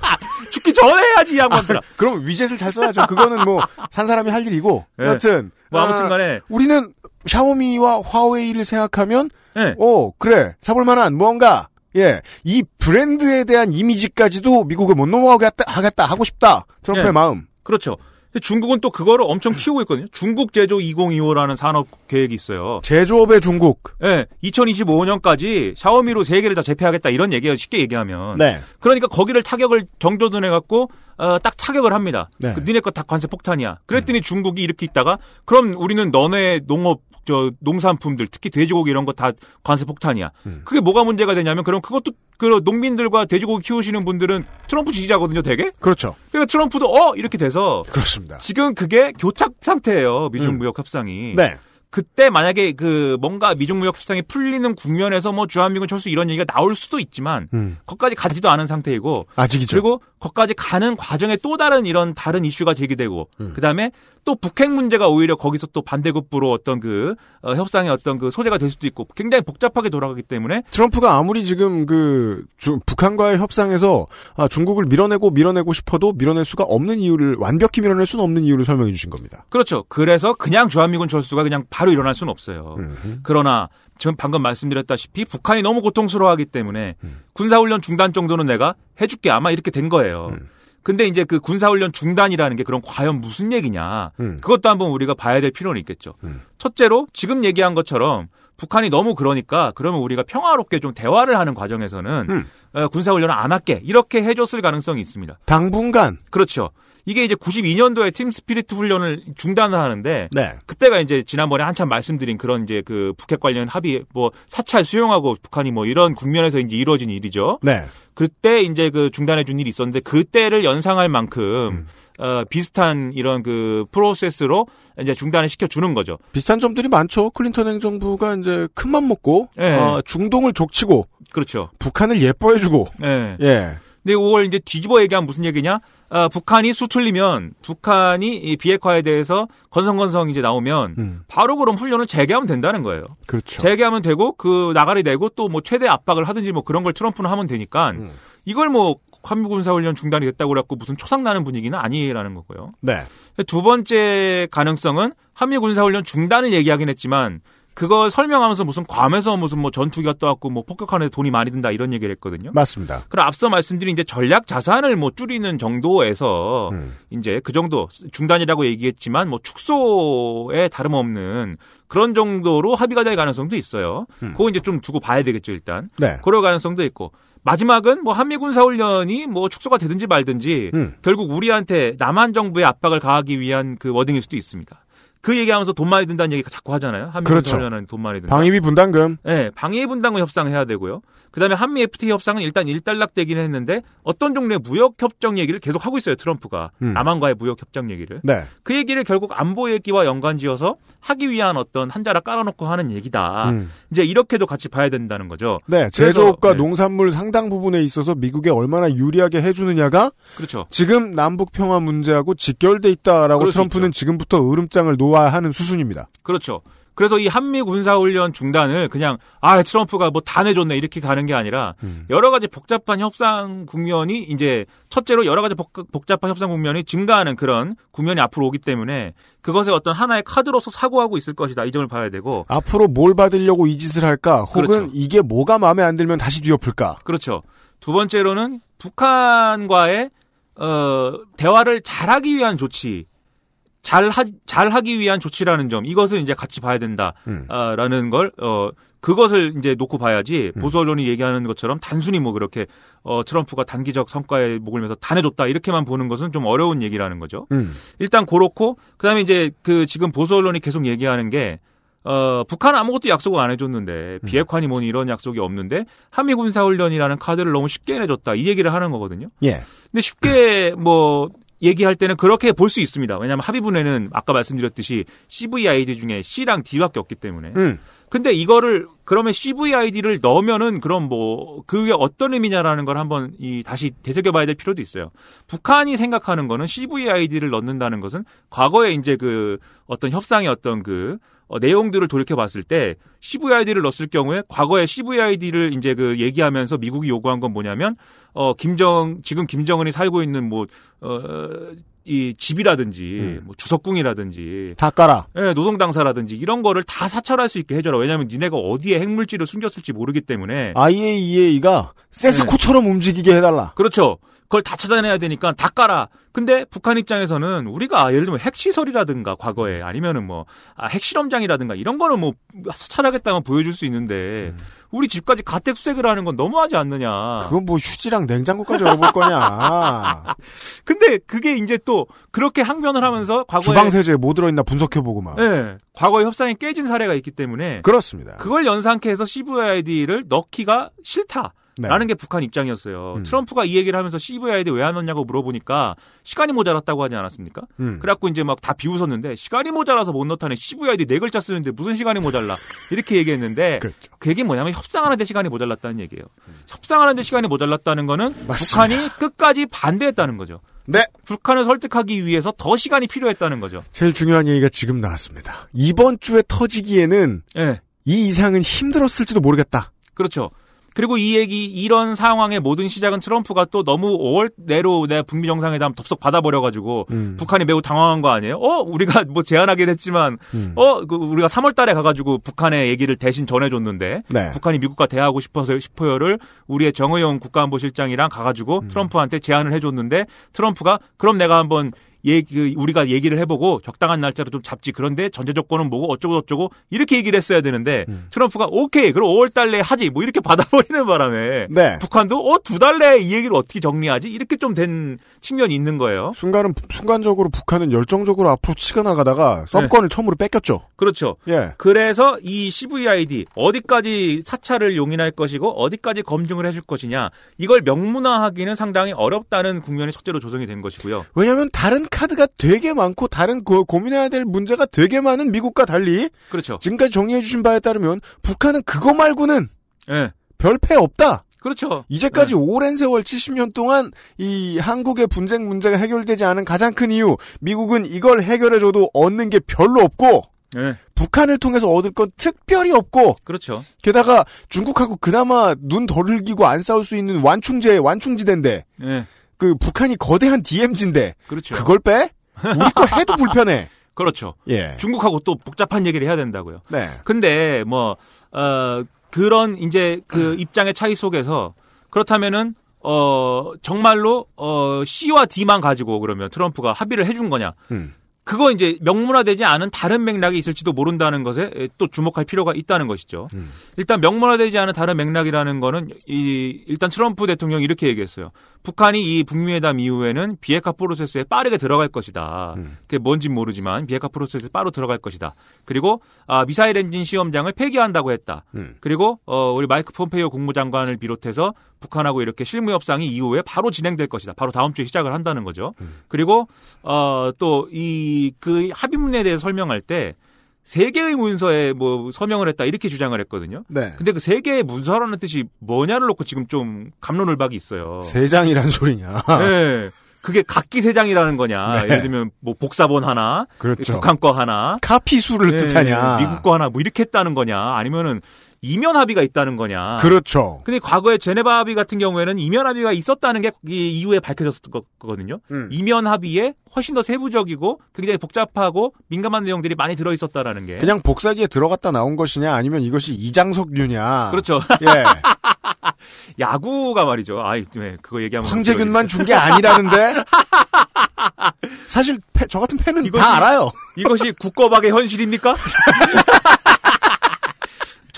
Speaker 7: 죽기 전에 해야지, 이 양반들아.
Speaker 2: 그럼 위젯을 잘 써야죠. 그거는 뭐 산 사람이 할 일이고.
Speaker 7: 네.
Speaker 2: 여하튼
Speaker 7: 뭐, 아무튼
Speaker 2: 아,
Speaker 7: 간에,
Speaker 2: 우리는 샤오미와 화웨이를 생각하면
Speaker 7: 네.
Speaker 2: 오 그래 사볼 만한 무언가 예 이 브랜드에 대한 이미지까지도 미국을 못 넘어가겠다 하겠다 하고 싶다 트럼프의
Speaker 7: 네.
Speaker 2: 마음
Speaker 7: 그렇죠. 중국은 또 그거를 엄청 키우고 있거든요. 중국 제조 2025라는 산업 계획이 있어요.
Speaker 2: 제조업의 중국
Speaker 7: 예, 2025년까지 샤오미로 세계를 다 제패하겠다 이런 얘기예요. 쉽게 얘기하면.
Speaker 2: 네
Speaker 7: 그러니까 거기를 타격을 정조준해 갖고 어, 딱 타격을 합니다.
Speaker 2: 네.
Speaker 7: 그 니네 거 다 관세 폭탄이야. 그랬더니 중국이 이렇게 있다가 그럼 우리는 너네 농업 저 농산품들 특히 돼지고기 이런 거 다 관세 폭탄이야.
Speaker 2: 음.
Speaker 7: 그게 뭐가 문제가 되냐면 그럼 그것도 그 농민들과 돼지고기 키우시는 분들은 트럼프 지지자거든요, 되게.
Speaker 2: 그렇죠
Speaker 7: 그러니까 트럼프도 어 이렇게 돼서
Speaker 2: 그렇습니다
Speaker 7: 지금 그게 교착 상태예요. 미중
Speaker 2: 음.
Speaker 7: 무역 협상이.
Speaker 2: 네
Speaker 7: 그때 만약에 그 뭔가 미중 무역 협상이 풀리는 국면에서 뭐 주한미군 철수 이런 얘기가 나올 수도 있지만
Speaker 2: 음.
Speaker 7: 거기까지 가지도 않은 상태이고
Speaker 2: 아직이죠
Speaker 7: 그리고 거기까지 가는 과정에 또 다른 이런 다른 이슈가 제기되고
Speaker 2: 음.
Speaker 7: 그다음에 또 북핵 문제가 오히려 거기서 또 반대급부로 어떤 그 어, 협상의 어떤 그 소재가 될 수도 있고 굉장히 복잡하게 돌아가기 때문에
Speaker 2: 트럼프가 아무리 지금 그 주- 북한과의 협상에서 아, 중국을 밀어내고 밀어내고 싶어도 밀어낼 수가 없는 이유를 완벽히 밀어낼 수는 없는 이유를 설명해 주신 겁니다.
Speaker 7: 그렇죠. 그래서 그냥 주한미군 철수가 그냥 바로 일어날 수는 없어요.
Speaker 2: 음.
Speaker 7: 그러나 지금 방금 말씀드렸다시피 북한이 너무 고통스러워하기 때문에
Speaker 2: 음.
Speaker 7: 군사훈련 중단 정도는 내가 해줄게 아마 이렇게 된 거예요.
Speaker 2: 음.
Speaker 7: 근데 이제 그 군사훈련 중단이라는 게 그럼 과연 무슨 얘기냐?
Speaker 2: 음.
Speaker 7: 그것도 한번 우리가 봐야 될 필요는 있겠죠.
Speaker 2: 음.
Speaker 7: 첫째로 지금 얘기한 것처럼 북한이 너무 그러니까 그러면 우리가 평화롭게 좀 대화를 하는 과정에서는
Speaker 2: 음.
Speaker 7: 어, 군사훈련을 안 할게 이렇게 해줬을 가능성이 있습니다.
Speaker 2: 당분간
Speaker 7: 그렇죠. 이게 이제 92년도에 Team Spirit 훈련을 중단을 하는데
Speaker 2: 네.
Speaker 7: 그때가 이제 지난번에 한참 말씀드린 그런 이제 그 북핵 관련 합의 뭐 사찰 수용하고 북한이 뭐 이런 국면에서 이제 이루어진 일이죠.
Speaker 2: 네.
Speaker 7: 그때 이제 그 중단해 준 일이 있었는데 그때를 연상할 만큼
Speaker 2: 음.
Speaker 7: 어 비슷한 이런 그 프로세스로 이제 중단을 시켜 주는 거죠.
Speaker 2: 비슷한 점들이 많죠. 클린턴 행정부가 이제 큰맘 먹고
Speaker 7: 네.
Speaker 2: 어, 중동을 족치고
Speaker 7: 그렇죠.
Speaker 2: 북한을 예뻐해 주고
Speaker 7: 예.
Speaker 2: 예.
Speaker 7: 근데 이걸 이제 뒤집어 얘기하면 무슨 얘기냐? 아, 북한이 수틀리면 북한이 이 비핵화에 대해서 건성건성 이제 나오면
Speaker 2: 음.
Speaker 7: 바로 그럼 훈련을 재개하면 된다는 거예요.
Speaker 2: 그렇죠.
Speaker 7: 재개하면 되고 그 나가리 내고 또 뭐 최대 압박을 하든지 뭐 그런 걸 트럼프는 하면 되니까
Speaker 2: 음.
Speaker 7: 이걸 뭐 한미군사훈련 중단이 됐다고 그래갖고 무슨 초상 나는 분위기는 아니라는 거고요.
Speaker 2: 네.
Speaker 7: 두 번째 가능성은 한미군사훈련 중단을 얘기하긴 했지만 그걸 설명하면서 무슨 괌에서 무슨 뭐 전투기가 떠갖고 뭐 폭격하는 데 돈이 많이 든다 이런 얘기를 했거든요.
Speaker 2: 맞습니다.
Speaker 7: 그럼 앞서 말씀드린 이제 전략 자산을 뭐 줄이는 정도에서
Speaker 2: 음.
Speaker 7: 이제 그 정도 중단이라고 얘기했지만 뭐 축소에 다름없는 그런 정도로 합의가 될 가능성도 있어요.
Speaker 2: 음.
Speaker 7: 그거 이제 좀 두고 봐야 되겠죠 일단.
Speaker 2: 네.
Speaker 7: 그럴 가능성도 있고 마지막은 뭐 한미 군사 훈련이 뭐 축소가 되든지 말든지
Speaker 2: 음.
Speaker 7: 결국 우리한테 남한 정부에 압박을 가하기 위한 그 워딩일 수도 있습니다. 그 얘기하면서 돈 많이 든다는 얘기 자꾸 하잖아요. 한미
Speaker 2: 그렇죠.
Speaker 7: 돈 많이 든다.
Speaker 2: 방위비 분담금.
Speaker 7: 네, 방위 분담금 협상해야 되고요. 그다음에 한미 FTA 협상은 일단 일단락되긴 했는데 어떤 종류의 무역 협정 얘기를 계속 하고 있어요. 트럼프가
Speaker 2: 음.
Speaker 7: 남한과의 무역 협정 얘기를.
Speaker 2: 네.
Speaker 7: 그 얘기를 결국 안보 얘기와 연관지어서 하기 위한 어떤 한자락 깔아놓고 하는 얘기다.
Speaker 2: 음.
Speaker 7: 이제 이렇게도 같이 봐야 된다는 거죠.
Speaker 2: 네. 제조업과
Speaker 7: 네.
Speaker 2: 농산물 상당 부분에 있어서 미국에 얼마나 유리하게 해주느냐가
Speaker 7: 그렇죠.
Speaker 2: 지금 남북 평화 문제하고 직결돼 있다라고 트럼프는 지금부터 으름장을 놓 아야 하는 수순입니다.
Speaker 7: 그렇죠. 그래서 이 한미 군사훈련 중단을 그냥 아 트럼프가 뭐 다 내줬네 이렇게 가는 게 아니라
Speaker 2: 음.
Speaker 7: 여러 가지 복잡한 협상 국면이 이제 첫째로 여러 가지 복, 복잡한 협상 국면이 증가하는 그런 국면이 앞으로 오기 때문에 그것의 어떤 하나의 카드로서 사고하고 있을 것이다 이 점을 봐야 되고
Speaker 2: 앞으로 뭘 받으려고 이 짓을 할까? 혹은
Speaker 7: 그렇죠.
Speaker 2: 이게 뭐가 마음에 안 들면 다시 뒤엎을까?
Speaker 7: 그렇죠. 두 번째로는 북한과의 어 대화를 잘하기 위한 조치 잘 하, 잘 하기 위한 조치라는 점 이것을 이제 같이 봐야 된다라는
Speaker 2: 음.
Speaker 7: 걸 어. 그것을 이제 놓고 봐야지
Speaker 2: 음.
Speaker 7: 보수 언론이 얘기하는 것처럼 단순히 뭐 그렇게 어 트럼프가 단기적 성과에 목을 매서 다 내줬다 이렇게만 보는 것은 좀 어려운 얘기라는 거죠.
Speaker 2: 음.
Speaker 7: 일단 그렇고 그다음에 이제 그 지금 보수 언론이 계속 얘기하는 게 어, 북한은 아무것도 약속을 안 해줬는데 비핵화니 뭐니 이런 약속이 없는데 한미 군사 훈련이라는 카드를 너무 쉽게 내줬다 이 얘기를 하는 거거든요.
Speaker 2: 예.
Speaker 7: 근데 쉽게 뭐 얘기할 때는 그렇게 볼 수 있습니다. 왜냐하면 합의문에는 아까 말씀드렸듯이 CVID 중에 C랑 D밖에 없기 때문에.
Speaker 2: 음.
Speaker 7: 근데 이거를 그러면 CVID를 넣으면은 그럼 뭐 그게 어떤 의미냐라는 걸 한번 이 다시 되새겨봐야 될 필요도 있어요. 북한이 생각하는 거는 CVID를 넣는다는 것은 과거에 이제 그 어떤 협상의 어떤 그 어, 내용들을 돌이켜 봤을 때 CVID를 넣었을 경우에 과거에 CVID를 이제 그 얘기하면서 미국이 요구한 건 뭐냐면 어 김정 지금 김정은이 살고 있는 뭐 어 이 집이라든지
Speaker 2: 음.
Speaker 7: 뭐 주석궁이라든지
Speaker 2: 다 깔아.
Speaker 7: 예, 노동 당사라든지 이런 거를 다 사찰할 수 있게 해줘라. 왜냐하면 니네가 어디 에 핵물질을 숨겼을지 모르기 때문에.
Speaker 2: IAEA가 세스코처럼 움직이게 해달라.
Speaker 7: 그렇죠. 그걸 다 찾아내야 되니까 다 깔아. 근데 북한 입장에서는 우리가 예를 들면 핵시설이라든가 과거에 아니면은 뭐 아, 핵실험장이라든가 이런 거는 뭐 사찰하겠다면 보여줄 수 있는데 우리 집까지 가택 수색을 하는 건 너무하지 않느냐.
Speaker 2: 그건 뭐 휴지랑 냉장고까지 열어볼 거냐.
Speaker 7: 근데 그게 이제 또 그렇게 항변을 하면서 과거에
Speaker 2: 주방 세제에 뭐 들어있나 분석해보고 막.
Speaker 7: 예, 과거에 협상이 깨진 사례가 있기 때문에
Speaker 2: 그렇습니다.
Speaker 7: 그걸 연상케 해서 CVID를 넣기가 싫다.
Speaker 2: 네.
Speaker 7: 라는 게 북한 입장이었어요.
Speaker 2: 음.
Speaker 7: 트럼프가 이 얘기를 하면서 CVID 왜안 넣냐고 물어보니까 시간이 모자랐다고 하지 않았습니까?
Speaker 2: 음.
Speaker 7: 그래갖고 이제 막 다 비웃었는데 시간이 모자라서 못 넣다네. CVID 네 글자 쓰는데 무슨 시간이 모자라. 이렇게 얘기했는데
Speaker 2: 그렇죠.
Speaker 7: 그 얘기는 뭐냐면 협상하는데 시간이 모자랐다는 얘기예요. 협상하는데 시간이 모자랐다는 거는
Speaker 2: 맞습니다.
Speaker 7: 북한이 끝까지 반대했다는 거죠.
Speaker 2: 네.
Speaker 7: 북한을 설득하기 위해서 더 시간이 필요했다는 거죠.
Speaker 2: 제일 중요한 얘기가 지금 나왔습니다. 이번 주에 터지기에는
Speaker 7: 예.
Speaker 2: 이 이상은 힘들었을지도 모르겠다.
Speaker 7: 그렇죠. 그리고 이 얘기 이런 상황의 모든 시작은 트럼프가 또 너무 5월 내로 내 북미 정상회담 덥석 받아버려가지고
Speaker 2: 음.
Speaker 7: 북한이 매우 당황한 거 아니에요? 어 우리가 뭐 제안하긴 했지만
Speaker 2: 음.
Speaker 7: 어 그 우리가 3월달에 가가지고 북한의 얘기를 대신 전해줬는데
Speaker 2: 네.
Speaker 7: 북한이 미국과 대화하고 싶어서 싶어요를 우리의 정의용 국가안보실장이랑 가가지고
Speaker 2: 음.
Speaker 7: 트럼프한테 제안을 해줬는데 트럼프가 그럼 내가 한번 얘, 그, 우리가 얘기를 해보고 적당한 날짜로 좀 잡지. 그런데 전제 조건은 뭐고 어쩌고 저쩌고 이렇게 얘기를 했어야 되는데
Speaker 2: 음.
Speaker 7: 트럼프가 오케이, 그럼 5월 달 내에 하지. 뭐 이렇게 받아버리는 바람에
Speaker 2: 네.
Speaker 7: 북한도 어, 두 달 내에 이 얘기를 어떻게 정리하지? 이렇게 좀 된 측면이 있는 거예요.
Speaker 2: 순간은 순간적으로 북한은 열정적으로 앞으로 치가 나가다가 썸권을 처음으로 뺏겼죠.
Speaker 7: 그렇죠.
Speaker 2: 예.
Speaker 7: 그래서 이 CVID 어디까지 사찰을 용인할 것이고 어디까지 검증을 해줄 것이냐 이걸 명문화하기는 상당히 어렵다는 국면이 첫째로 조성이 된 것이고요.
Speaker 2: 왜냐하면 다른 카드가 되게 많고 다른 고, 고민해야 될 문제가 되게 많은 미국과 달리
Speaker 7: 그렇죠.
Speaker 2: 지금까지 정리해 주신 바에 따르면 북한은 그거 말고는
Speaker 7: 예.
Speaker 2: 별패 없다.
Speaker 7: 그렇죠.
Speaker 2: 이제까지 오랜 세월 70년 동안 이 한국의 분쟁 문제가 해결되지 않은 가장 큰 이유 미국은 이걸 해결해줘도 얻는 게 별로 없고
Speaker 7: 예.
Speaker 2: 북한을 통해서 얻을 건 특별히 없고
Speaker 7: 그렇죠.
Speaker 2: 게다가 중국하고 그나마 눈덜 기고 안 싸울 수 있는 완충제 완충지대인데
Speaker 7: 예.
Speaker 2: 그 북한이 거대한 DMZ인데
Speaker 7: 그렇죠.
Speaker 2: 그걸 빼? 우리 거 해도 불편해.
Speaker 7: 그렇죠.
Speaker 2: 예.
Speaker 7: 중국하고 또 복잡한 얘기를 해야 된다고요.
Speaker 2: 네.
Speaker 7: 근데 뭐 어, 그런 이제 그 입장의 차이 속에서 그렇다면은 어 정말로 어 C와 D만 가지고 그러면 트럼프가 합의를 해준 거냐?
Speaker 2: 음.
Speaker 7: 그거 이제 명문화되지 않은 다른 맥락이 있을지도 모른다는 것에 또 주목할 필요가 있다는 것이죠.
Speaker 2: 음.
Speaker 7: 일단 명문화되지 않은 다른 맥락이라는 거는 이 일단 트럼프 대통령이 이렇게 얘기했어요. 북한이 이 북미회담 이후에는 비핵화 프로세스에 빠르게 들어갈 것이다.
Speaker 2: 음.
Speaker 7: 그게 뭔지 모르지만 비핵화 프로세스에 빠르게 들어갈 것이다. 그리고 아, 미사일 엔진 시험장을 폐기한다고 했다.
Speaker 2: 음.
Speaker 7: 그리고 어, 우리 마이크 폼페이오 국무장관을 비롯해서 북한하고 이렇게 실무 협상이 이후에 바로 진행될 것이다. 바로 다음 주에 시작을 한다는 거죠. 그리고 어, 또 이 그 합의문에 대해서 설명할 때 세 개의 문서에 뭐 서명을 했다 이렇게 주장을 했거든요.
Speaker 2: 네.
Speaker 7: 근데 그 세 개의 문서라는 뜻이 뭐냐를 놓고 지금 좀 감론을박이 있어요.
Speaker 2: 세 장이란 소리냐.
Speaker 7: 네. 그게 각기 세 장이라는 거냐.
Speaker 2: 네.
Speaker 7: 예를 들면 뭐 복사본 하나,
Speaker 2: 그렇죠.
Speaker 7: 북한 거 하나,
Speaker 2: 카피 수를
Speaker 7: 네,
Speaker 2: 뜻하냐.
Speaker 7: 미국 거 하나 뭐 이렇게 했다는 거냐. 아니면은 이면 합의가 있다는 거냐.
Speaker 2: 그렇죠.
Speaker 7: 근데 과거에 제네바 합의 같은 경우에는 이면 합의가 있었다는 게이 이후에 밝혀졌거든요.
Speaker 2: 음.
Speaker 7: 이면 합의에 훨씬 더 세부적이고 굉장히 복잡하고 민감한 내용들이 많이 들어 있었다라는 게.
Speaker 2: 그냥 복사기에 들어갔다 나온 것이냐 아니면 이것이 이장석류냐.
Speaker 7: 그렇죠.
Speaker 2: 예.
Speaker 7: 야구가 말이죠. 아이, 네, 그거 얘기하면
Speaker 2: 황재균만 준 게 아니라는데. 사실 패- 저 같은 팬은
Speaker 7: 이것이-
Speaker 2: 다 알아요.
Speaker 7: 이것이 국거박의 현실입니까?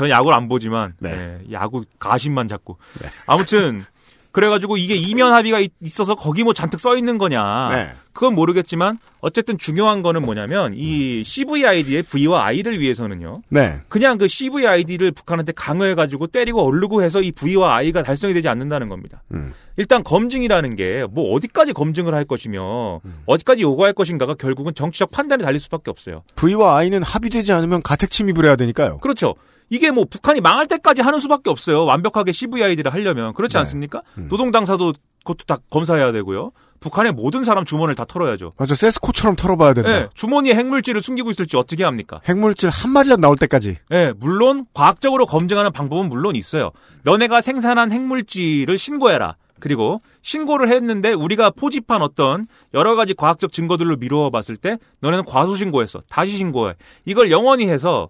Speaker 7: 전 야구를 안 보지만
Speaker 2: 네.
Speaker 7: 네, 야구 가심만 잡고 아무튼 그래가지고 이게 이면 합의가 있- 있어서 거기 뭐 잔뜩 써 있는 거냐
Speaker 2: 네.
Speaker 7: 그건 모르겠지만 어쨌든 중요한 거는 뭐냐면 이 CVID의 V와 I를 위해서는요
Speaker 2: 네.
Speaker 7: 그냥 그 CVID를 북한한테 강요해가지고 때리고 얼르고 해서 이 V와 I가 달성이 되지 않는다는 겁니다.
Speaker 2: 음.
Speaker 7: 일단 검증이라는 게 뭐 어디까지 검증을 할 것이며
Speaker 2: 음.
Speaker 7: 어디까지 요구할 것인가가 결국은 정치적 판단에 달릴 수밖에 없어요.
Speaker 2: V와 I는 합의되지 않으면 가택 침입을 해야 되니까요.
Speaker 7: 그렇죠. 이게 뭐 북한이 망할 때까지 하는 수밖에 없어요. 완벽하게 CVID를 하려면 그렇지
Speaker 2: 네.
Speaker 7: 않습니까?
Speaker 2: 음.
Speaker 7: 노동 당사도 그것도 다 검사해야 되고요. 북한의 모든 사람 주머니를 다 털어야죠.
Speaker 2: 맞아, 세스코처럼 털어봐야 된다.
Speaker 7: 네, 주머니에 핵물질을 숨기고 있을지 어떻게 합니까?
Speaker 2: 핵물질 한 마리라도 나올 때까지.
Speaker 7: 예, 물론 과학적으로 검증하는 방법은 물론 있어요. 너네가 생산한 핵물질을 신고해라. 그리고 신고를 했는데 우리가 포집한 어떤 여러 가지 과학적 증거들로 미루어 봤을 때 너네는 과소 신고했어. 다시 신고해. 이걸 영원히 해서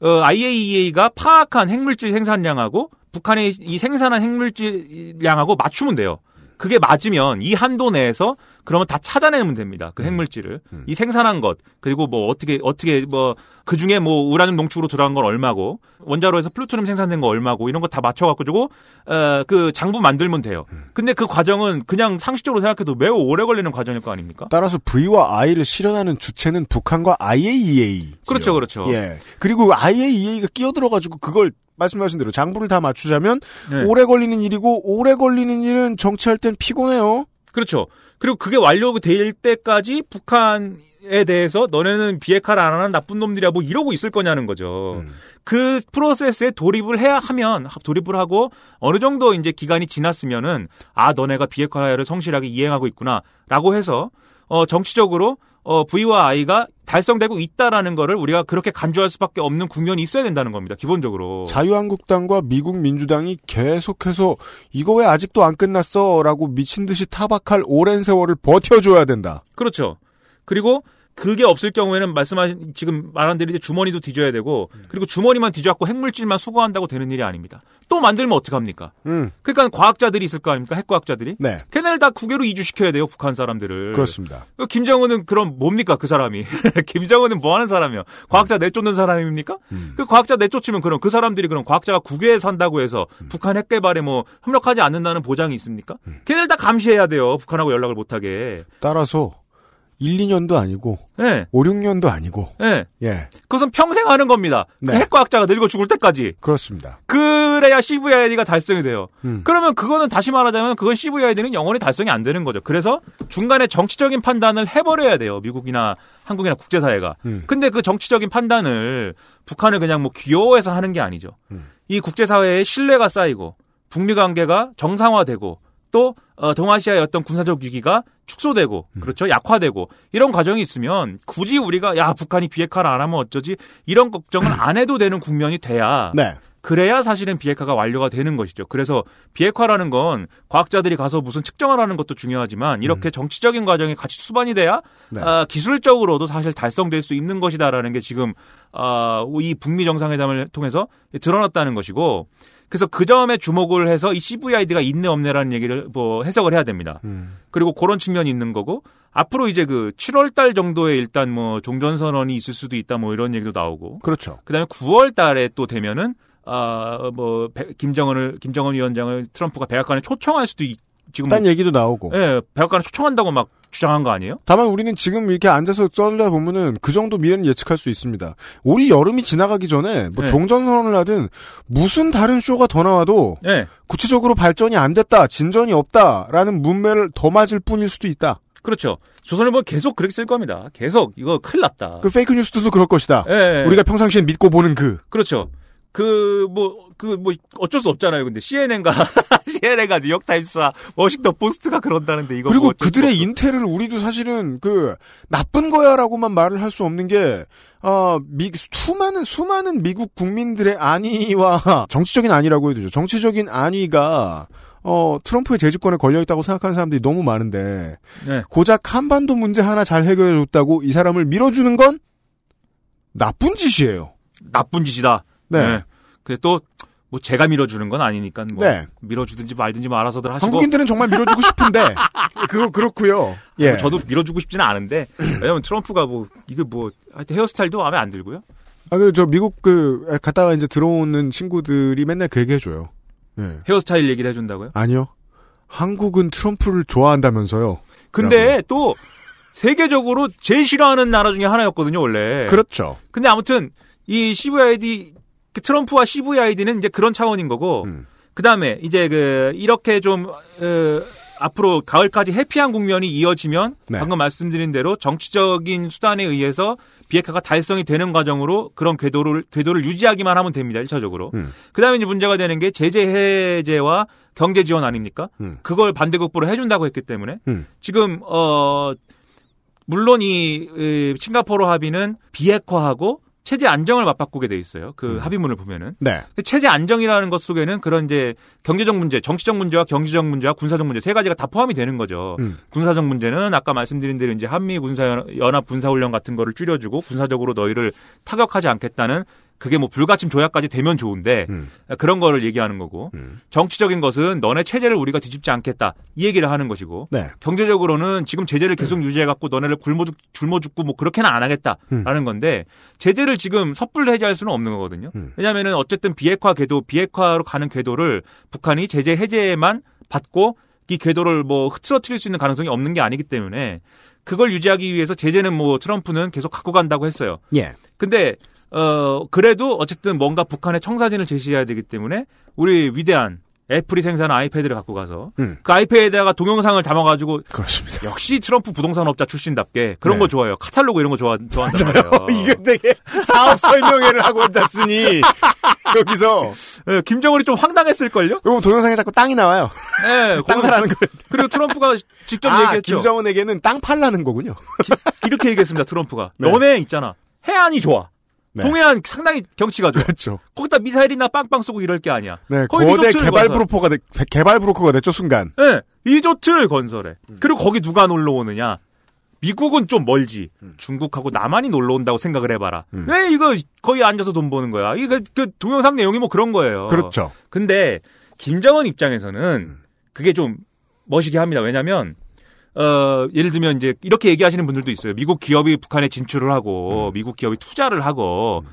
Speaker 7: 어, IAEA가 파악한 핵물질 생산량하고 북한의 이 생산한 핵물질량하고 맞추면 돼요. 그게 맞으면 이 한도 내에서 그러면 다 찾아내면 됩니다. 그 핵물질을 이 생산한 것 그리고 뭐 어떻게 어떻게 뭐 그 중에 뭐 우라늄 농축으로 들어간 건 얼마고 원자로에서 플루토늄 생산된 거 얼마고 이런 거 다 맞춰갖고 주고 어 그 장부 만들면 돼요. 근데 그 과정은 그냥 상식적으로 생각해도 매우 오래 걸리는 과정일 거 아닙니까?
Speaker 2: 따라서 V와 I를 실현하는 주체는 북한과 IAEA.
Speaker 7: 그렇죠, 그렇죠.
Speaker 2: 예. 그리고 IAEA가 끼어들어가지고 그걸 말씀하신 대로 장부를 다 맞추자면
Speaker 7: 네.
Speaker 2: 오래 걸리는 일이고 오래 걸리는 일은 정치할 땐 피곤해요.
Speaker 7: 그렇죠. 그리고 그게 완료될 때까지 북한에 대해서 너네는 비핵화를 안 하는 나쁜 놈들이야 뭐 이러고 있을 거냐는 거죠.
Speaker 2: 음.
Speaker 7: 그 프로세스에 돌입을 해야 하면 돌입을 하고 어느 정도 이제 기간이 지났으면은 아 너네가 비핵화를 성실하게 이행하고 있구나라고 해서 어 정치적으로 어 V와 I가 달성되고 있다라는 거를 우리가 그렇게 간주할 수밖에 없는 국면이 있어야 된다는 겁니다. 기본적으로.
Speaker 2: 자유한국당과 미국 민주당이 계속해서 이거 왜 아직도 안 끝났어? 라고 미친 듯이 타박할 오랜 세월을 버텨줘야 된다.
Speaker 7: 그렇죠. 그리고 그게 없을 경우에는 말씀하신 지금 말한 대로 이제 주머니도 뒤져야 되고 그리고 주머니만 뒤져갖고 핵물질만 수거한다고 되는 일이 아닙니다. 또 만들면 어떡합니까?
Speaker 2: 음.
Speaker 7: 그러니까 과학자들이 있을 거 아닙니까? 핵과학자들이.
Speaker 2: 네.
Speaker 7: 걔네를 다 국외로 이주시켜야 돼요, 북한 사람들을.
Speaker 2: 그렇습니다.
Speaker 7: 그 김정은은 그럼 뭡니까 그 사람이? 김정은은 뭐 하는 사람이요? 과학자 내쫓는 사람입니까?
Speaker 2: 음.
Speaker 7: 그 과학자 내쫓으면 그럼 그 사람들이 그럼 과학자가 국외에 산다고 해서
Speaker 2: 음.
Speaker 7: 북한 핵 개발에 뭐 협력하지 않는다는 보장이 있습니까? 걔네를 다 감시해야 돼요. 북한하고 연락을 못하게.
Speaker 2: 따라서 1, 2년도 아니고
Speaker 7: 예,
Speaker 2: 5, 6년도 아니고
Speaker 7: 예.
Speaker 2: 예
Speaker 7: 그것은 평생 하는 겁니다. 그
Speaker 2: 네.
Speaker 7: 핵과학자가 늙어 죽을 때까지.
Speaker 2: 그렇습니다.
Speaker 7: 그래야 CVID가 달성이 돼요.
Speaker 2: 음.
Speaker 7: 그러면 그거는 다시 말하자면 그건 CVID는 영원히 달성이 안 되는 거죠. 그래서 중간에 정치적인 판단을 해버려야 돼요. 미국이나 한국이나 국제사회가.
Speaker 2: 음.
Speaker 7: 근데 그 정치적인 판단을 북한을 그냥 뭐 귀여워해서 하는 게 아니죠.
Speaker 2: 음.
Speaker 7: 이 국제사회에 신뢰가 쌓이고 북미 관계가 정상화되고 또 어, 동아시아의 어떤 군사적 위기가 축소되고
Speaker 2: 음.
Speaker 7: 그렇죠 약화되고 이런 과정이 있으면 굳이 우리가 야 북한이 비핵화를 안 하면 어쩌지 이런 걱정을 안 해도 되는 국면이 돼야
Speaker 2: 네.
Speaker 7: 그래야 사실은 비핵화가 완료가 되는 것이죠. 그래서 비핵화라는 건 과학자들이 가서 무슨 측정을 하는 것도 중요하지만 이렇게 정치적인 과정이 같이 수반이 돼야
Speaker 2: 음. 네.
Speaker 7: 아, 기술적으로도 사실 달성될 수 있는 것이다라는 게 지금 아, 이 북미 정상회담을 통해서 드러났다는 것이고 그래서 그 점에 주목을 해서 이 CVID가 있네 없네라는 얘기를 뭐 해석을 해야 됩니다.
Speaker 2: 음.
Speaker 7: 그리고 그런 측면이 있는 거고 앞으로 이제 그 7월 달 정도에 일단 뭐 종전 선언이 있을 수도 있다 뭐 이런 얘기도 나오고
Speaker 2: 그렇죠.
Speaker 7: 그다음에 9월 달에 또 되면은 아뭐 김정은을 김정은 위원장을 트럼프가 백악관에 초청할 수도 있, 지금
Speaker 2: 딴 얘기도 나오고.
Speaker 7: 예, 백악관에 초청한다고 막 주장한 거 아니에요?
Speaker 2: 다만 우리는 지금 이렇게 앉아서 떠들다 보면은 그 정도 미래는 예측할 수 있습니다. 올 여름이 지나가기 전에 뭐
Speaker 7: 네.
Speaker 2: 종전선언을 하든 무슨 다른 쇼가 더 나와도
Speaker 7: 예.
Speaker 2: 구체적으로 발전이 안 됐다, 진전이 없다라는 문매를 더 맞을 뿐일 수도 있다.
Speaker 7: 그렇죠. 조선일보 계속 그렇게 쓸 겁니다. 계속 이거 큰일 났다.
Speaker 2: 그 fake news도 그럴 것이다.
Speaker 7: 예, 예.
Speaker 2: 우리가 평상시에 믿고 보는 그.
Speaker 7: 그렇죠. 그 뭐 그 뭐 어쩔 수 없잖아요. 근데 CNN과 CNN과 뉴욕타임스와 워싱턴 포스트가 그런다는데 이거
Speaker 2: 그리고
Speaker 7: 뭐
Speaker 2: 그들의. intel을 우리도 사실은 그 나쁜 거야 라고만 말을 할 수 없는 게 어, 미, 수많은 수많은 미국 국민들의 안위와 정치적인 안위라고 해도 되죠. 정치적인 안위가 어, 트럼프의 재집권에 걸려 있다고 생각하는 사람들이 너무 많은데
Speaker 7: 네.
Speaker 2: 고작 한반도 문제 하나 잘 해결해 줬다고 이 사람을 밀어주는 건 나쁜 짓이에요.
Speaker 7: 나쁜 짓이다.
Speaker 2: 네.
Speaker 7: 그래 또뭐 제가 밀어주는 건 아니니까 뭐
Speaker 2: 네.
Speaker 7: 밀어주든지 말든지 뭐 알아서들 하시고
Speaker 2: 한국인들은 정말 밀어주고 싶은데 그거 그렇고요. 예.
Speaker 7: 뭐 저도 밀어주고 싶지는 않은데 왜냐면 트럼프가 뭐 이게 뭐 하여튼 헤어스타일도 마음에 안 들고요.
Speaker 2: 아, 그, 저, 미국, 그, 갔다가 이제 들어오는 친구들이 맨날 그 얘기 해줘요. 예.
Speaker 7: 헤어스타일 얘기를 해준다고요?
Speaker 2: 아니요. 한국은 트럼프를 좋아한다면서요.
Speaker 7: 근데 또 세계적으로 제일 싫어하는 나라 중에 하나였거든요, 원래.
Speaker 2: 그렇죠.
Speaker 7: 근데 아무튼 이 CVID 그 트럼프와 CVID는 이제 그런 차원인 거고
Speaker 2: 음.
Speaker 7: 그다음에 이제 그 이렇게 좀 어, 앞으로 가을까지 해피한 국면이 이어지면
Speaker 2: 네.
Speaker 7: 방금 말씀드린 대로 정치적인 수단에 의해서 비핵화가 달성이 되는 과정으로 그런 궤도를 궤도를 유지하기만 하면 됩니다. 일차적으로.
Speaker 2: 음.
Speaker 7: 그다음에 이제 문제가 되는 게 제재 해제와 경제 지원 아닙니까?
Speaker 2: 음.
Speaker 7: 그걸 반대급부로 해 준다고 했기 때문에
Speaker 2: 음.
Speaker 7: 지금 어 물론 이 에, 싱가포르 합의는 비핵화하고 체제 안정을 맞바꾸게 돼 있어요. 그
Speaker 2: 음.
Speaker 7: 합의문을 보면은
Speaker 2: 네.
Speaker 7: 체제 안정이라는 것 속에는 그런 이제 경제적 문제, 정치적 문제와 경제적 문제와 군사적 문제 세 가지가 다 포함이 되는 거죠.
Speaker 2: 음.
Speaker 7: 군사적 문제는 아까 말씀드린 대로 이제 한미 군사 연합 군사 훈련 같은 거를 줄여주고 군사적으로 너희를 타격하지 않겠다는 그게 뭐 불가침 조약까지 되면 좋은데
Speaker 2: 음.
Speaker 7: 그런 거를 얘기하는 거고
Speaker 2: 음.
Speaker 7: 정치적인 것은 너네 체제를 우리가 뒤집지 않겠다 이 얘기를 하는 것이고
Speaker 2: 네.
Speaker 7: 경제적으로는 지금 제재를 계속 유지해 갖고 너네를 굶어 죽 굶어 죽고 뭐 그렇게는 안 하겠다라는 건데 제재를 지금 섣불리 해제할 수는 없는 거거든요.
Speaker 2: 음.
Speaker 7: 왜냐하면은 어쨌든 비핵화 궤도 비핵화로 가는 궤도를 북한이 제재 해제만 받고 이 궤도를 뭐 흐트러뜨릴 수 있는 가능성이 없는 게 아니기 때문에 그걸 유지하기 위해서 제재는 뭐 트럼프는 계속 갖고 간다고 했어요.
Speaker 2: 예.
Speaker 7: 근데 어 그래도 어쨌든 뭔가 북한의 청사진을 제시해야 되기 때문에 우리 위대한 애플이 생산한 아이패드를 갖고 가서
Speaker 2: 음.
Speaker 7: 그 아이패드에다가 동영상을 담아가지고
Speaker 2: 그렇습니다.
Speaker 7: 역시 트럼프 부동산업자 출신답게 그런
Speaker 2: 네.
Speaker 7: 거 좋아해요. 카탈로그 이런 거 좋아 좋아한단 말이에요.
Speaker 2: 이게 되게 사업 설명회를 하고 앉았으니 여기서
Speaker 7: 예, 김정은이 좀 황당했을 걸요?
Speaker 2: 그리고 동영상에 자꾸 땅이 나와요.
Speaker 7: 예,
Speaker 2: 땅 사라는 거예요.
Speaker 7: 그리고 트럼프가 직접
Speaker 2: 아,
Speaker 7: 얘기했죠.
Speaker 2: 김정은에게는 땅 팔라는 거군요.
Speaker 7: 이렇게 얘기했습니다. 트럼프가.
Speaker 2: 네.
Speaker 7: 너네 있잖아. 해안이 좋아.
Speaker 2: 네.
Speaker 7: 동해안 상당히 경치가 좋아.
Speaker 2: 그렇죠.
Speaker 7: 거기다 미사일이나 빵빵 쏘고 이럴 게 아니야.
Speaker 2: 네, 거대 개발. 브로커가 돼, 개발 브로커가 됐죠 순간.
Speaker 7: 예, 리조트를 건설해.
Speaker 2: 음.
Speaker 7: 그리고 거기 누가 놀러 오느냐? 미국은 좀 멀지.
Speaker 2: 음.
Speaker 7: 중국하고 남한이 놀러 온다고 생각을 해봐라. 왜 이거 거의 앉아서 돈 버는 거야? 이거 그 동영상 내용이 뭐 그런 거예요.
Speaker 2: 그렇죠.
Speaker 7: 근데 김정은 입장에서는 그게 좀 멋이게 합니다. 왜냐하면 어 예를 들면 이제 이렇게 얘기하시는 분들도 있어요. 미국 기업이 북한에 진출을 하고 미국 기업이 투자를 하고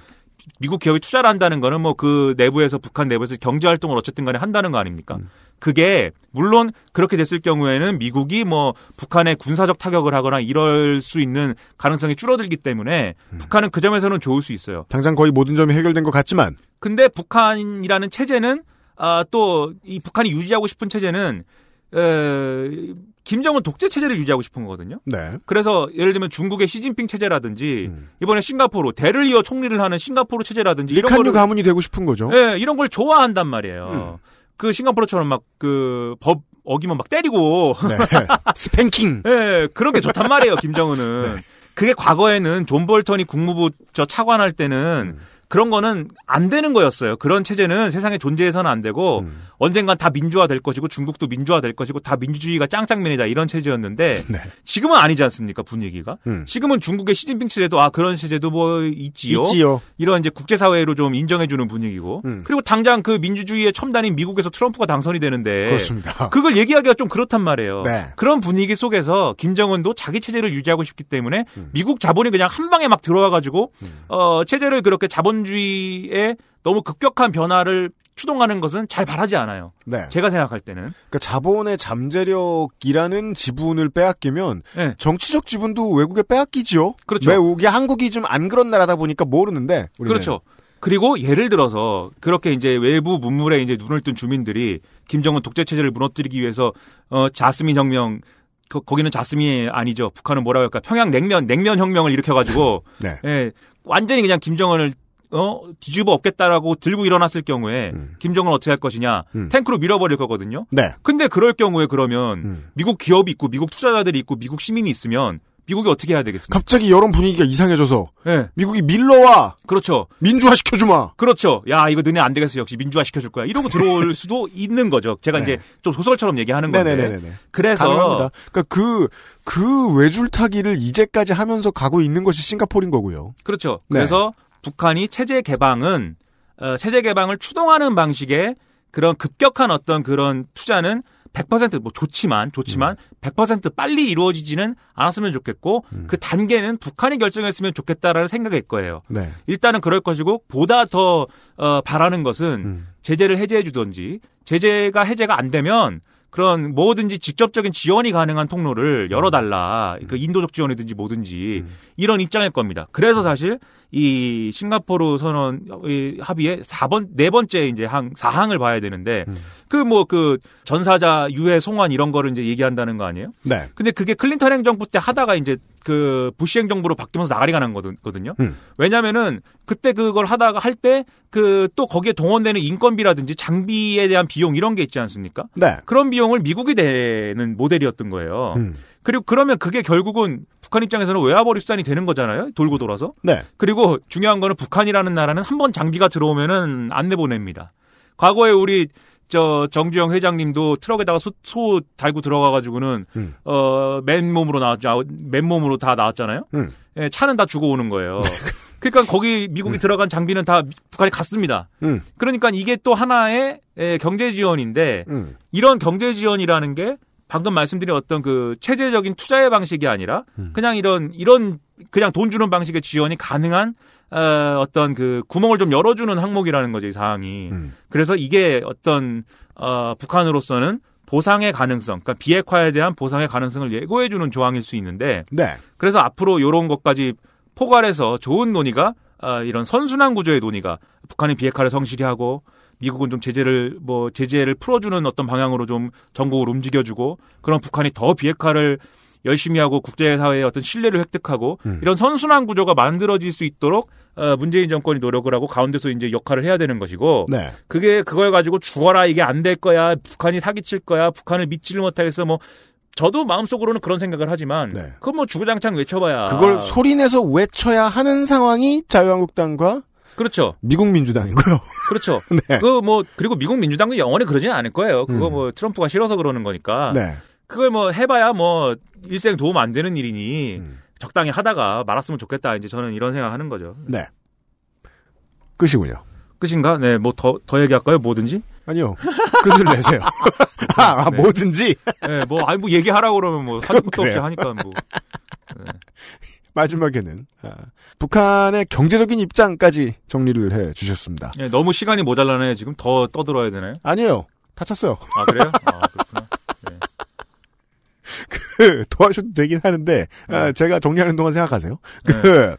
Speaker 7: 미국 기업이 투자를 한다는 거는 뭐 그 내부에서 북한 내부에서 경제 활동을 어쨌든 간에 한다는 거 아닙니까? 그게 물론 그렇게 됐을 경우에는 미국이 뭐 북한에 군사적 타격을 하거나 이럴 수 있는 가능성이 줄어들기 때문에 북한은 그 점에서는 좋을 수 있어요.
Speaker 2: 당장 거의 모든 점이 해결된 것 같지만
Speaker 7: 근데 북한이라는 체제는 아, 또 이 북한이 유지하고 싶은 체제는 에, 김정은 독재 체제를 유지하고 싶은 거거든요.
Speaker 2: 네.
Speaker 7: 그래서 예를 들면 중국의 시진핑 체제라든지 이번에 싱가포르 대를 이어 총리를 하는 싱가포르 체제라든지 이런
Speaker 2: 리콴유
Speaker 7: 거를
Speaker 2: 가문이 되고 싶은 거죠.
Speaker 7: 예, 이런 걸 좋아한단 말이에요. 그 싱가포르처럼 막 그 법 어기면 막 때리고
Speaker 2: 네. spanking.
Speaker 7: 예, 그런 게 좋단 말이에요, 김정은은. 그게 과거에는 존 볼턴이 국무부 저 차관할 때는 그런 거는 안 되는 거였어요. 그런 체제는 세상에 존재해서는 안 되고 언젠간 다 민주화 될 것이고 중국도 민주화 될 것이고 다 민주주의가 짱짱맨이다 이런 체제였는데
Speaker 2: 네.
Speaker 7: 지금은 아니지 않습니까 분위기가?
Speaker 2: 음.
Speaker 7: 지금은 중국의 시진핑 체제도 아 그런 체제도 뭐 있지요.
Speaker 2: 있지요.
Speaker 7: 이런 이제 국제사회로 좀 인정해주는 분위기고
Speaker 2: 음.
Speaker 7: 그리고 당장 그 민주주의의 첨단인 미국에서 트럼프가 당선이 되는데
Speaker 2: 그렇습니다.
Speaker 7: 그걸 얘기하기가 좀 그렇단 말이에요.
Speaker 2: 네.
Speaker 7: 그런 분위기 속에서 김정은도 자기 체제를 유지하고 싶기 때문에
Speaker 2: 음.
Speaker 7: 미국 자본이 그냥 한 방에 막 들어와가지고 어 체제를 그렇게 자본 주의에 너무 급격한 변화를 추동하는 것은 잘 바라지 않아요.
Speaker 2: 네.
Speaker 7: 제가 생각할 때는.
Speaker 2: 그러니까 자본의 잠재력이라는 지분을 빼앗기면
Speaker 7: 네.
Speaker 2: 정치적 지분도 외국에 빼앗기지요.
Speaker 7: 그렇죠.
Speaker 2: 외국이 한국이 좀 안 그런 나라다 보니까 모르는데. 우리는.
Speaker 7: 그렇죠. 그리고 예를 들어서 그렇게 이제 외부 문물에 이제 눈을 뜬 주민들이 김정은 독재 체제를 무너뜨리기 위해서 어 자스민 혁명 거, 거기는 자스민이 아니죠. 북한은 뭐라고 할까? 평양 냉면 냉면 혁명을 일으켜 가지고
Speaker 2: 네.
Speaker 7: 예, 완전히 그냥 김정은을 어 뒤집어 엎겠다라고 들고 일어났을 경우에 김정은 어떻게 할 것이냐?
Speaker 2: 음.
Speaker 7: 탱크로 밀어버릴 거거든요.
Speaker 2: 네.
Speaker 7: 근데 그럴 경우에 그러면
Speaker 2: 음.
Speaker 7: 미국 기업이 있고 미국 투자자들이 있고 미국 시민이 있으면 미국이 어떻게 해야 되겠습니까?
Speaker 2: 갑자기 여론 분위기가 이상해져서
Speaker 7: 예,
Speaker 2: 미국이 밀러와
Speaker 7: 그렇죠.
Speaker 2: 민주화 시켜주마.
Speaker 7: 그렇죠. 야, 이거 너네 안 되겠어. 역시 민주화 시켜줄 거야. 이러고 들어올 수도 있는 거죠. 제가
Speaker 2: 네.
Speaker 7: 이제 좀 소설처럼 얘기하는 건데.
Speaker 2: 네네네네.
Speaker 7: 그래서
Speaker 2: 가능합니다. 그러니까 그, 그 외줄타기를 이제까지 하면서 가고 있는 것이 싱가포르인 거고요.
Speaker 7: 그렇죠.
Speaker 2: 네.
Speaker 7: 그래서 북한이 체제 개방은 어, 체제 개방을 추동하는 방식의 그런 급격한 어떤 그런 투자는 100%뭐 좋지만 좋지만 100% 빨리 이루어지지는 않았으면 좋겠고 그 단계는 북한이 결정했으면 좋겠다라는 생각일 거예요.
Speaker 2: 네.
Speaker 7: 일단은 그럴 것이고 보다 더 어, 바라는 것은
Speaker 2: 음.
Speaker 7: 제재를 해제해 주든지 제재가 해제가 안 되면 그런 뭐든지 직접적인 지원이 가능한 통로를 열어달라. 그 인도적 지원이든지 뭐든지 이런 입장일 겁니다. 그래서 사실 이 싱가포르 선언 이 합의의 4번 네 번째 이제 항 4항을 봐야 되는데 그뭐그 전사자 유해 송환 이런 거를 이제 얘기한다는 거 아니에요?
Speaker 2: 네.
Speaker 7: 근데 그게 클린턴 행정부 때 하다가 이제 그 부시 행정부로 바뀌면서 나가리가 난 거거든요.
Speaker 2: 음.
Speaker 7: 왜냐면은 그때 그걸 하다가 할 때 그 또 거기에 동원되는 인건비라든지 장비에 대한 비용 이런 게 있지 않습니까?
Speaker 2: 네.
Speaker 7: 그런 비용을 미국이 내는 모델이었던 거예요.
Speaker 2: 음.
Speaker 7: 그리고 그러면 그게 결국은 북한 입장에서는 외화벌이 수단이 되는 거잖아요. 돌고 돌아서.
Speaker 2: 네.
Speaker 7: 그리고 중요한 거는 북한이라는 나라는 한 번 장비가 들어오면은 안 내보냅니다. 과거에 우리 저 정주영 회장님도 트럭에다가 소, 소 달고 들어가가지고는
Speaker 2: 음.
Speaker 7: 어 맨몸으로 나왔죠. 아, 맨몸으로 다 나왔잖아요.
Speaker 2: 음.
Speaker 7: 예, 차는 다 주고 오는 거예요. 그러니까 거기 미국이 들어간 장비는 다 북한에 갔습니다.
Speaker 2: 음.
Speaker 7: 그러니까 이게 또 하나의 예, 경제 지원인데
Speaker 2: 음.
Speaker 7: 이런 경제 지원이라는 게 방금 말씀드린 어떤 그 체제적인 투자의 방식이 아니라
Speaker 2: 음.
Speaker 7: 그냥 이런 이런 그냥 돈 주는 방식의 지원이 가능한 어, 어떤 그 구멍을 좀 열어주는 항목이라는 거죠 이 사항이.
Speaker 2: 음.
Speaker 7: 그래서 이게 어떤 어, 북한으로서는 보상의 가능성, 그러니까 비핵화에 대한 보상의 가능성을 예고해주는 조항일 수 있는데
Speaker 2: 네.
Speaker 7: 그래서 앞으로 이런 것까지 포괄해서 좋은 논의가 아, 이런 선순환 구조의 논의가 북한이 비핵화를 성실히 하고 미국은 좀 제재를 뭐 제재를 풀어주는 어떤 방향으로 좀 전국을 움직여주고 그런 북한이 더 비핵화를 열심히 하고 국제사회의 어떤 신뢰를 획득하고
Speaker 2: 음.
Speaker 7: 이런 선순환 구조가 만들어질 수 있도록 어, 문재인 정권이 노력을 하고 가운데서 이제 역할을 해야 되는 것이고
Speaker 2: 네.
Speaker 7: 그게 그걸 가지고 죽어라 이게 안 될 거야 북한이 사기칠 거야 북한을 믿지를 못하겠어 뭐 저도 마음속으로는 그런 생각을 하지만
Speaker 2: 네.
Speaker 7: 그건 뭐 주구장창 외쳐봐야
Speaker 2: 그걸 소리내서 외쳐야 하는 상황이 자유한국당과
Speaker 7: 그렇죠
Speaker 2: 미국 민주당이고요.
Speaker 7: 그렇죠
Speaker 2: 네.
Speaker 7: 그뭐 그리고 미국 민주당도 영원히 그러지는 않을 거예요 그거
Speaker 2: 음.
Speaker 7: 뭐 트럼프가 싫어서 그러는 거니까
Speaker 2: 네.
Speaker 7: 그걸 뭐 해봐야 뭐 일생 도움 안 되는 일이니
Speaker 2: 음.
Speaker 7: 적당히 하다가 말았으면 좋겠다. 이제 저는 이런 생각하는 거죠.
Speaker 2: 네. 끝이군요.
Speaker 7: 끝인가? 네, 뭐 더 더 얘기할까요? 뭐든지?
Speaker 2: 아니요. 끝을 내세요. 아, 아,
Speaker 7: 네.
Speaker 2: 뭐든지.
Speaker 7: 네, 뭐 아니 뭐 얘기하라고 그러면 뭐 한 것도 없이. 하니까 뭐.
Speaker 2: 마지막에는 아, 북한의 경제적인 입장까지 정리를 해 주셨습니다.
Speaker 7: 네, 너무 시간이 모자라네. 지금 더 떠들어야 되나요?
Speaker 2: 아니에요. 다쳤어요.
Speaker 7: 아 그래요? 아 그렇구나.
Speaker 2: 도와줘도 되긴 하는데 아, 제가 정리하는 동안 생각하세요. 그
Speaker 7: 네.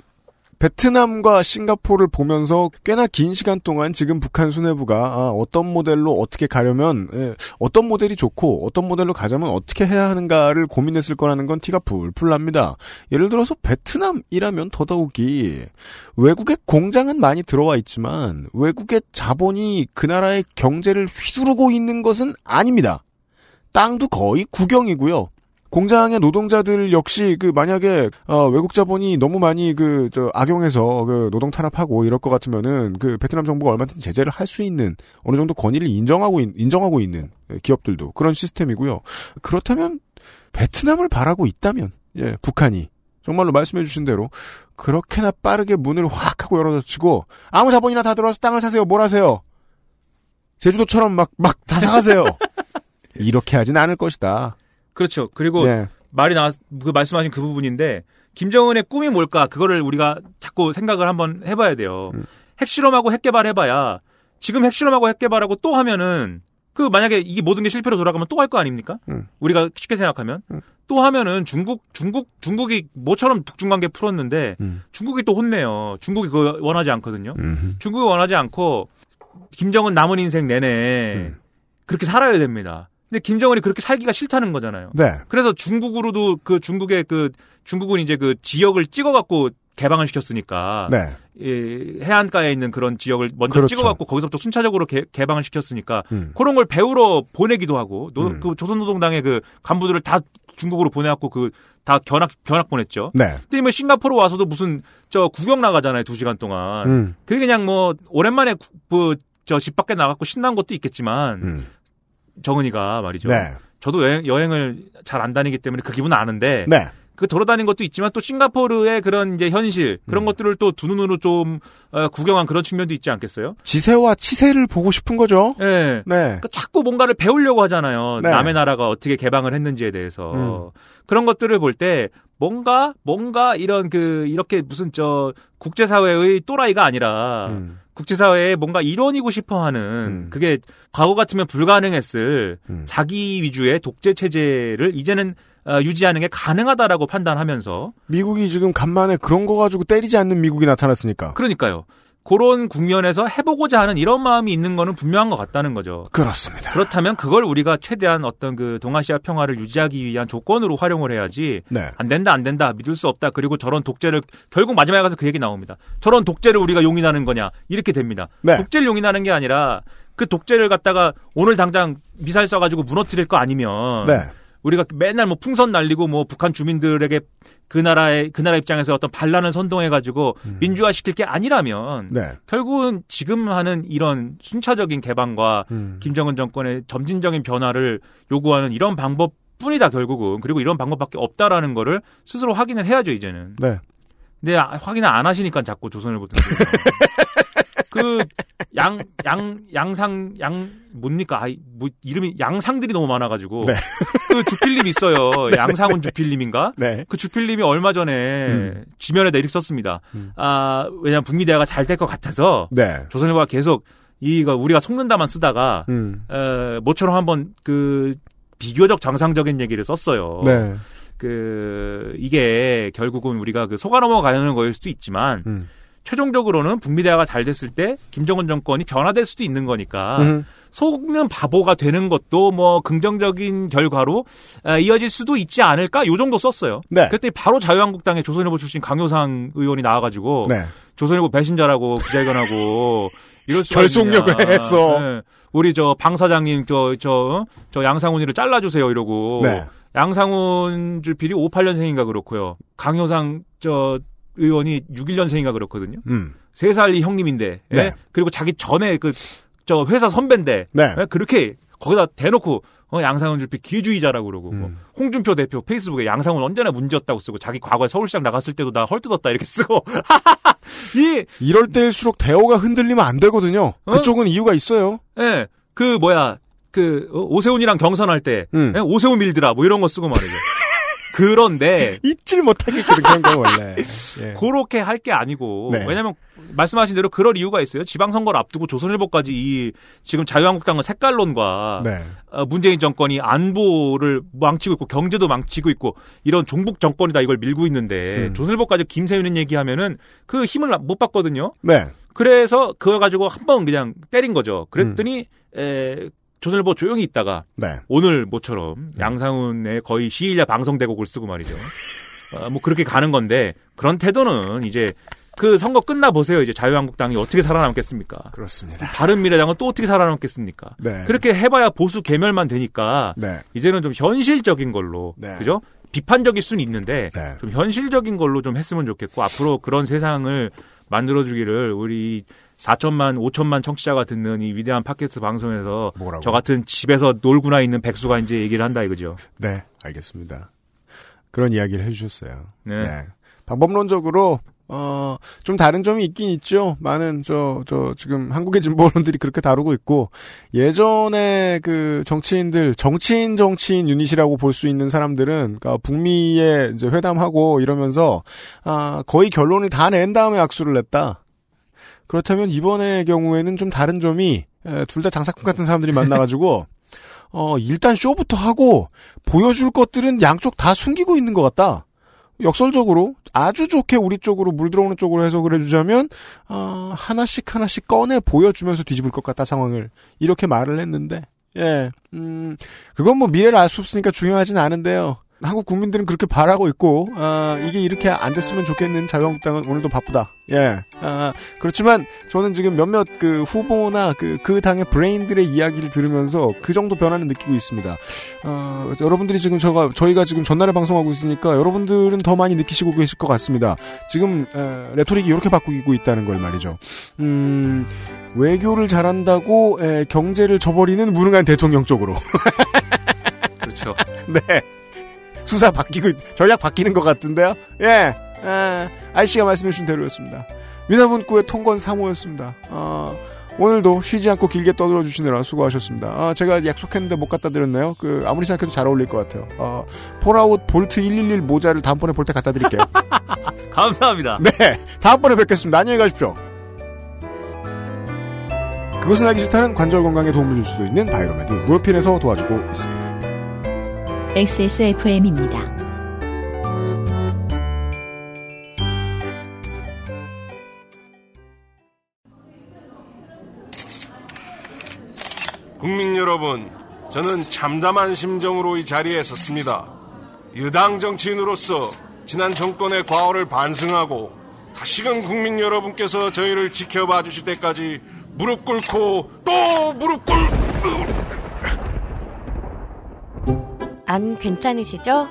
Speaker 2: 베트남과 싱가포르를 보면서 꽤나 긴 시간 동안 지금 북한 수뇌부가 아, 어떤 모델로 어떻게 가려면 예, 어떤 모델이 좋고 어떤 모델로 가자면 어떻게 해야 하는가를 고민했을 거라는 건 티가 풀풀 납니다. 예를 들어서 베트남이라면 더더욱이 외국의 공장은 많이 들어와 있지만 외국의 자본이 그 나라의 경제를 휘두르고 있는 것은 아닙니다. 땅도 거의 국영이고요. 공장의 노동자들 역시 그 만약에 어, 외국 자본이 너무 많이 그 저 악용해서 그 노동 탄압하고 이럴 것 같으면은 그 베트남 정부가 얼마든지 제재를 할 수 있는 어느 정도 권위를 인정하고 있- 인정하고 있는 기업들도 그런 시스템이고요. 그렇다면 베트남을 바라고 있다면 예, 북한이 정말로 말씀해 주신 대로 그렇게나 빠르게 문을 확 하고 열어젖히고 아무 자본이나 다 들어와서 땅을 사세요. 뭘 하세요? 제주도처럼 막 막 다 사가세요. 이렇게 하진 않을 것이다.
Speaker 7: 그렇죠. 그리고
Speaker 2: 네.
Speaker 7: 말이 나왔 그 말씀하신 그 부분인데 김정은의 꿈이 뭘까? 그거를 우리가 자꾸 생각을 한번 해봐야 돼요.
Speaker 2: 음.
Speaker 7: 핵실험하고 핵개발 해봐야 지금 핵실험하고 핵개발하고 또 하면은 그 만약에 이게 모든 게 실패로 돌아가면 또 할 거 아닙니까?
Speaker 2: 음.
Speaker 7: 우리가 쉽게 생각하면
Speaker 2: 음.
Speaker 7: 또 하면은 중국 중국 중국이 모처럼 북중 관계 풀었는데
Speaker 2: 음.
Speaker 7: 중국이 또 혼내요. 중국이 그거 원하지 않거든요.
Speaker 2: 음.
Speaker 7: 중국이 원하지 않고 김정은 남은 인생 내내
Speaker 2: 음.
Speaker 7: 그렇게 살아야 됩니다. 근데 김정은이 그렇게 살기가 싫다는 거잖아요.
Speaker 2: 네.
Speaker 7: 그래서 중국으로도 그 중국의 그 중국은 이제 그 지역을 찍어갖고 개방을 시켰으니까
Speaker 2: 네.
Speaker 7: 이 해안가에 있는 그런 지역을 먼저
Speaker 2: 그렇죠.
Speaker 7: 찍어갖고 거기서부터 순차적으로 개, 방을 시켰으니까
Speaker 2: 음.
Speaker 7: 그런 걸 배우러 보내기도 하고 노-
Speaker 2: 음.
Speaker 7: 그 조선노동당의 그 간부들을 다 중국으로 보내갖고 그 다 견학 견학 보냈죠.
Speaker 2: 네.
Speaker 7: 근데 뭐 싱가포르 와서도 무슨 저 구경 나가잖아요 두 시간 동안.
Speaker 2: 음.
Speaker 7: 그게 그냥 뭐 오랜만에 그집 밖에 나갔고 신난 것도 있겠지만
Speaker 2: 음.
Speaker 7: 정은이가 말이죠.
Speaker 2: 네.
Speaker 7: 저도 여행, 여행을 잘 안 다니기 때문에 그 기분은 아는데
Speaker 2: 네.
Speaker 7: 그 돌아다닌 것도 있지만 또 싱가포르의 그런 이제 현실 그런
Speaker 2: 음.
Speaker 7: 것들을 또 두 눈으로 좀 어, 구경한 그런 측면도 있지 않겠어요?
Speaker 2: 지세와 치세를 보고 싶은 거죠.
Speaker 7: 예.
Speaker 2: 네.
Speaker 7: 그러니까 자꾸 뭔가를 배우려고 하잖아요.
Speaker 2: 네.
Speaker 7: 남의 나라가 어떻게 개방을 했는지에 대해서
Speaker 2: 음.
Speaker 7: 그런 것들을 볼 때 뭔가 뭔가 이런 그 이렇게 무슨 저 국제사회의 또라이가 아니라
Speaker 2: 음.
Speaker 7: 국제사회에 뭔가 일원이고 싶어하는
Speaker 2: 음.
Speaker 7: 그게 과거 같으면 불가능했을
Speaker 2: 음.
Speaker 7: 자기 위주의 독재 체제를 이제는 어, 유지하는 게 가능하다라고 판단하면서
Speaker 2: 미국이 지금 간만에 그런 거 가지고 때리지 않는 미국이 나타났으니까.
Speaker 7: 그러니까요. 그런 국면에서 해보고자 하는 이런 마음이 있는 거는 분명한 것 같다는 거죠.
Speaker 2: 그렇습니다.
Speaker 7: 그렇다면 그걸 우리가 최대한 어떤 그 동아시아 평화를 유지하기 위한 조건으로 활용을 해야지
Speaker 2: 네.
Speaker 7: 안 된다 안 된다 믿을 수 없다 그리고 저런 독재를 결국 마지막에 가서 그 얘기 나옵니다. 저런 독재를 우리가 용인하는 거냐 이렇게 됩니다.
Speaker 2: 네.
Speaker 7: 독재를 용인하는 게 아니라 그 독재를 갖다가 오늘 당장 미사일 쏴가지고 무너뜨릴 거 아니면
Speaker 2: 네.
Speaker 7: 우리가 맨날 뭐 풍선 날리고 뭐 북한 주민들에게 그 나라의 그 나라 입장에서 어떤 반란을 선동해 가지고 민주화 시킬 게 아니라면
Speaker 2: 음. 네.
Speaker 7: 결국은 지금 하는 이런 순차적인 개방과
Speaker 2: 음.
Speaker 7: 김정은 정권의 점진적인 변화를 요구하는 이런 방법 뿐이다 결국은 그리고 이런 방법밖에 없다라는 거를 스스로 확인을 해야죠 이제는.
Speaker 2: 네.
Speaker 7: 근데 아, 확인을 안 하시니까 자꾸 조선일보 그양 양 양상 양 뭡니까 아이 뭐 이름이 양상들이 너무 많아가지고
Speaker 2: 네.
Speaker 7: 그 주필님 있어요 양상훈 주필님인가
Speaker 2: 네.
Speaker 7: 그 주필님이 얼마 전에
Speaker 2: 음.
Speaker 7: 지면에다 이렇게 썼습니다 아 왜냐면 북미 대화가 잘 될 것 같아서
Speaker 2: 네.
Speaker 7: 조선일보가 계속 이거 우리가 속는다만 쓰다가
Speaker 2: 음.
Speaker 7: 에, 모처럼 한번 그 비교적 정상적인 얘기를 썼어요.
Speaker 2: 네.
Speaker 7: 그 이게 결국은 우리가 그 속아 넘어가는 거일 수도 있지만
Speaker 2: 음.
Speaker 7: 최종적으로는 북미 대화가 잘 됐을 때 김정은 정권이 변화될 수도 있는 거니까
Speaker 2: 음.
Speaker 7: 속는 바보가 되는 것도 뭐 긍정적인 결과로 에, 이어질 수도 있지 않을까 요 정도 썼어요.
Speaker 2: 네.
Speaker 7: 그때 바로 자유한국당의 조선일보 출신 강효상 의원이 나와가지고
Speaker 2: 네.
Speaker 7: 조선일보 배신자라고 기자회견하고 이럴 수가
Speaker 2: 결속력을. 했어.
Speaker 7: 네. 우리 저 방 사장님 저저저 양상훈이를 잘라주세요 이러고
Speaker 2: 네.
Speaker 7: 양상훈 주필이 58년생인가 그렇고요. 강효상 저 의원이 61년생인가 그렇거든요.
Speaker 2: 음.
Speaker 7: 세 살이 형님인데 예?
Speaker 2: 네.
Speaker 7: 그리고 자기 전에 그 저 회사 선배인데
Speaker 2: 네.
Speaker 7: 예? 그렇게 거기다 대놓고 어, 양상은 주피 기주의자라고 그러고 뭐
Speaker 2: 음.
Speaker 7: 홍준표 대표 페이스북에 양상은 언제나 문제였다고 쓰고 자기 과거에 서울시장 나갔을 때도 나 헐뜯었다 이렇게 쓰고 이
Speaker 2: 이럴 때일수록 대오가 흔들리면 안 되거든요.
Speaker 7: 어?
Speaker 2: 그쪽은 이유가 있어요.
Speaker 7: 예, 그 뭐야, 그 어, 오세훈이랑 경선할 때
Speaker 2: 음.
Speaker 7: 예, 오세훈 밀드라 뭐 이런 거 쓰고 말이죠. 그런데
Speaker 2: 잊질 못하겠거든 그런 거 원래. 예.
Speaker 7: 그렇게 할 게 아니고
Speaker 2: 네.
Speaker 7: 왜냐면 말씀하신 대로 그럴 이유가 있어요. 지방선거를 앞두고 조선일보까지 이 지금 자유한국당은 색깔론과
Speaker 2: 네.
Speaker 7: 어, 문재인 정권이 안보를 망치고 있고 경제도 망치고 있고 이런 종북 정권이다 이걸 밀고 있는데
Speaker 2: 음.
Speaker 7: 조선일보까지 김세윤은 얘기하면은 그 힘을 못 받거든요.
Speaker 2: 네.
Speaker 7: 그래서 그거 가지고 한 번 그냥 때린 거죠. 그랬더니
Speaker 2: 음.
Speaker 7: 에, 조선일 보 조용히 있다가
Speaker 2: 네.
Speaker 7: 오늘 모처럼 양상훈의 거의 시일야 방송 대곡을 쓰고 말이죠. 어, 뭐 그렇게 가는 건데 그런 태도는 이제 그 선거 끝나 보세요. 이제 자유한국당이 어떻게 살아남겠습니까?
Speaker 2: 그렇습니다.
Speaker 7: 바른 미래당은 또 어떻게 살아남겠습니까?
Speaker 2: 네.
Speaker 7: 그렇게 해봐야 보수 개멸만 되니까
Speaker 2: 네.
Speaker 7: 이제는 좀 현실적인 걸로
Speaker 2: 네.
Speaker 7: 그죠? 비판적일 수는 있는데
Speaker 2: 네.
Speaker 7: 좀 현실적인 걸로 좀 했으면 좋겠고 앞으로 그런 세상을 만들어주기를 우리 4천만, 5천만 청취자가 듣는 이 위대한 팟캐스트 방송에서
Speaker 2: 뭐라고?
Speaker 7: 저 같은 집에서 놀구나 있는 백수가 이제 얘기를 한다 이거죠.
Speaker 2: 네, 알겠습니다. 그런 이야기를 해주셨어요.
Speaker 7: 네.
Speaker 2: 방법론적으로 어, 좀 다른 점이 있긴 있죠. 많은, 저, 저, 지금 한국의 진보 언론들이 그렇게 다루고 있고, 예전에 그 정치인들, 정치인 정치인 유닛이라고 볼 수 있는 사람들은, 그러니까 북미에 이제 회담하고 이러면서, 아, 거의 결론을 다 낸 다음에 악수를 냈다. 그렇다면 이번의 경우에는 좀 다른 점이, 둘 다 장사꾼 같은 사람들이 만나가지고, 어, 일단 쇼부터 하고, 보여줄 것들은 양쪽 다 숨기고 있는 것 같다. 역설적으로 아주 좋게 우리 쪽으로 물 들어오는 쪽으로 해석을 해주자면 어, 하나씩 하나씩 꺼내 보여주면서 뒤집을 것 같다 상황을 이렇게 말을 했는데 예, 음, 그건 뭐 미래를 알 수 없으니까 중요하진 않은데요. 한국 국민들은 그렇게 바라고 있고 아, 이게 이렇게 안 됐으면 좋겠는 자유한국당은 오늘도 바쁘다. 예, 아, 그렇지만 저는 지금 몇몇 그 후보나 그, 그 당의 브레인들의 이야기를 들으면서 그 정도 변화는 느끼고 있습니다. 어, 여러분들이 지금 저가 저희가 지금 전날에 방송하고 있으니까 여러분들은 더 많이 느끼시고 계실 것 같습니다. 지금 에, 레토릭이 이렇게 바꾸고 있다는 걸 말이죠. 음, 외교를 잘한다고 에, 경제를 저버리는 무능한 대통령 쪽으로.
Speaker 7: 그렇죠.
Speaker 2: 네. 수사 바뀌고 있- 전략 바뀌는 것 같은데요. 예. 아, 아이씨가 말씀해주신 대로였습니다. 미나문구의 통건 3호였습니다. 어, 오늘도 쉬지 않고 길게 떠들어 주시느라 수고하셨습니다. 아, 제가 약속했는데 못 갖다 드렸네요. 그 아무리 생각해도 잘 어울릴 것 같아요. 어, Fallout Vault 111 모자를 다음번에 볼 때 갖다 드릴게요.
Speaker 7: 감사합니다.
Speaker 2: 네, 다음번에 뵙겠습니다. 안녕히 가십시오. 그것은 알기 싫다는 관절 건강에 도움을 줄 수도 있는 바이로메드 무어핀에서 도와주고 있습니다.
Speaker 1: XSFM입니다.
Speaker 10: 국민 여러분, 저는 참담한 심정으로 이 자리에 섰습니다. 유당 정치인으로서 지난 정권의 과오를 반성하고 다시금 국민 여러분께서 저희를 지켜봐 주실 때까지 무릎 꿇고 또 무릎 꿇...
Speaker 11: 안 괜찮으시죠?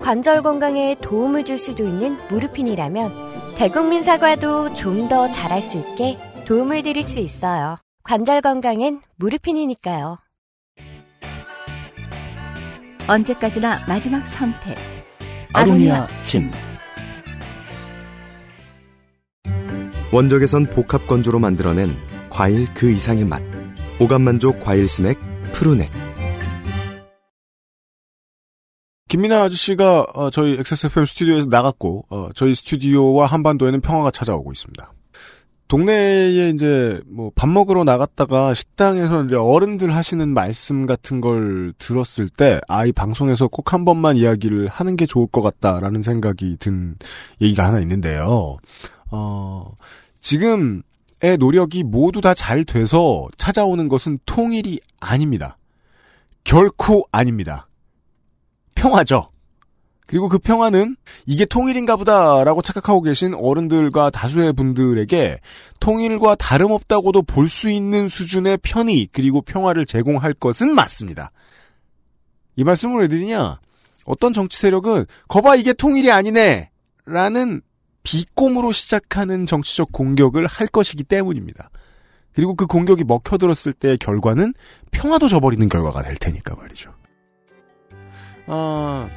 Speaker 11: 관절 건강에 도움을 줄 수도 있는 무르핀이라면 대국민 사과도 좀 더 잘할 수 있게 도움을 드릴 수 있어요. 관절 건강엔 무르핀이니까요.
Speaker 12: 언제까지나 마지막 선택.
Speaker 5: 아로니아 진.
Speaker 13: 원적에선 복합 건조로 만들어낸 과일 그 이상의 맛. 오감 만족 과일 스낵 푸르넥.
Speaker 2: 김민아 아저씨가 어, 저희 XSFM 스튜디오에서 나갔고 어, 저희 스튜디오와 한반도에는 평화가 찾아오고 있습니다. 동네에 이제 뭐 밥 먹으러 나갔다가 식당에서 이제 어른들 하시는 말씀 같은 걸 들었을 때 아이 방송에서 꼭 한 번만 이야기를 하는 게 좋을 것 같다라는 생각이 든 얘기가 하나 있는데요. 어 지금의 노력이 모두 다 잘 돼서 찾아오는 것은 통일이 아닙니다. 결코 아닙니다. 평화죠. 그리고 그 평화는 이게 통일인가 보다라고 착각하고 계신 어른들과 다수의 분들에게 통일과 다름없다고도 볼 수 있는 수준의 편의 그리고 평화를 제공할 것은 맞습니다. 이 말씀을 왜 드리냐? 어떤 정치 세력은 거봐 이게 통일이 아니네 라는 비꼼으로 시작하는 정치적 공격을 할 것이기 때문입니다. 그리고 그 공격이 먹혀들었을 때의 결과는 평화도 저버리는 결과가 될 테니까 말이죠. 아,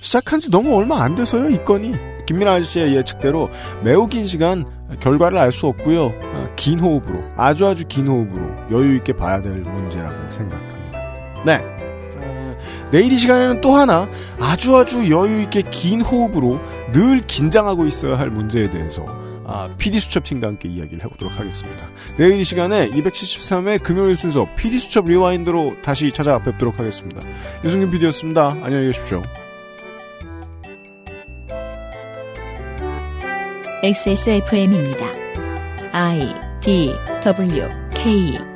Speaker 2: 시작한 지 너무 얼마 안 돼서요, 이 건이. 김민하 아저씨의 예측대로 매우 긴 시간 결과를 알 수 없고요. 아, 긴 호흡으로, 아주 아주 긴 호흡으로 여유 있게 봐야 될 문제라고 생각합니다. 네. 아, 내일 이 시간에는 또 하나 아주 아주 여유 있게 긴 호흡으로 늘 긴장하고 있어야 할 문제에 대해서 아, PD 수첩 팀과 함께 이야기를 해보도록 하겠습니다. 내일 이 시간에 273회 금요일 순서 PD 수첩 rewind로 다시 찾아뵙도록 하겠습니다. 유승균 PD였습니다. 안녕히 계십시오.
Speaker 1: XSFM입니다. I D W K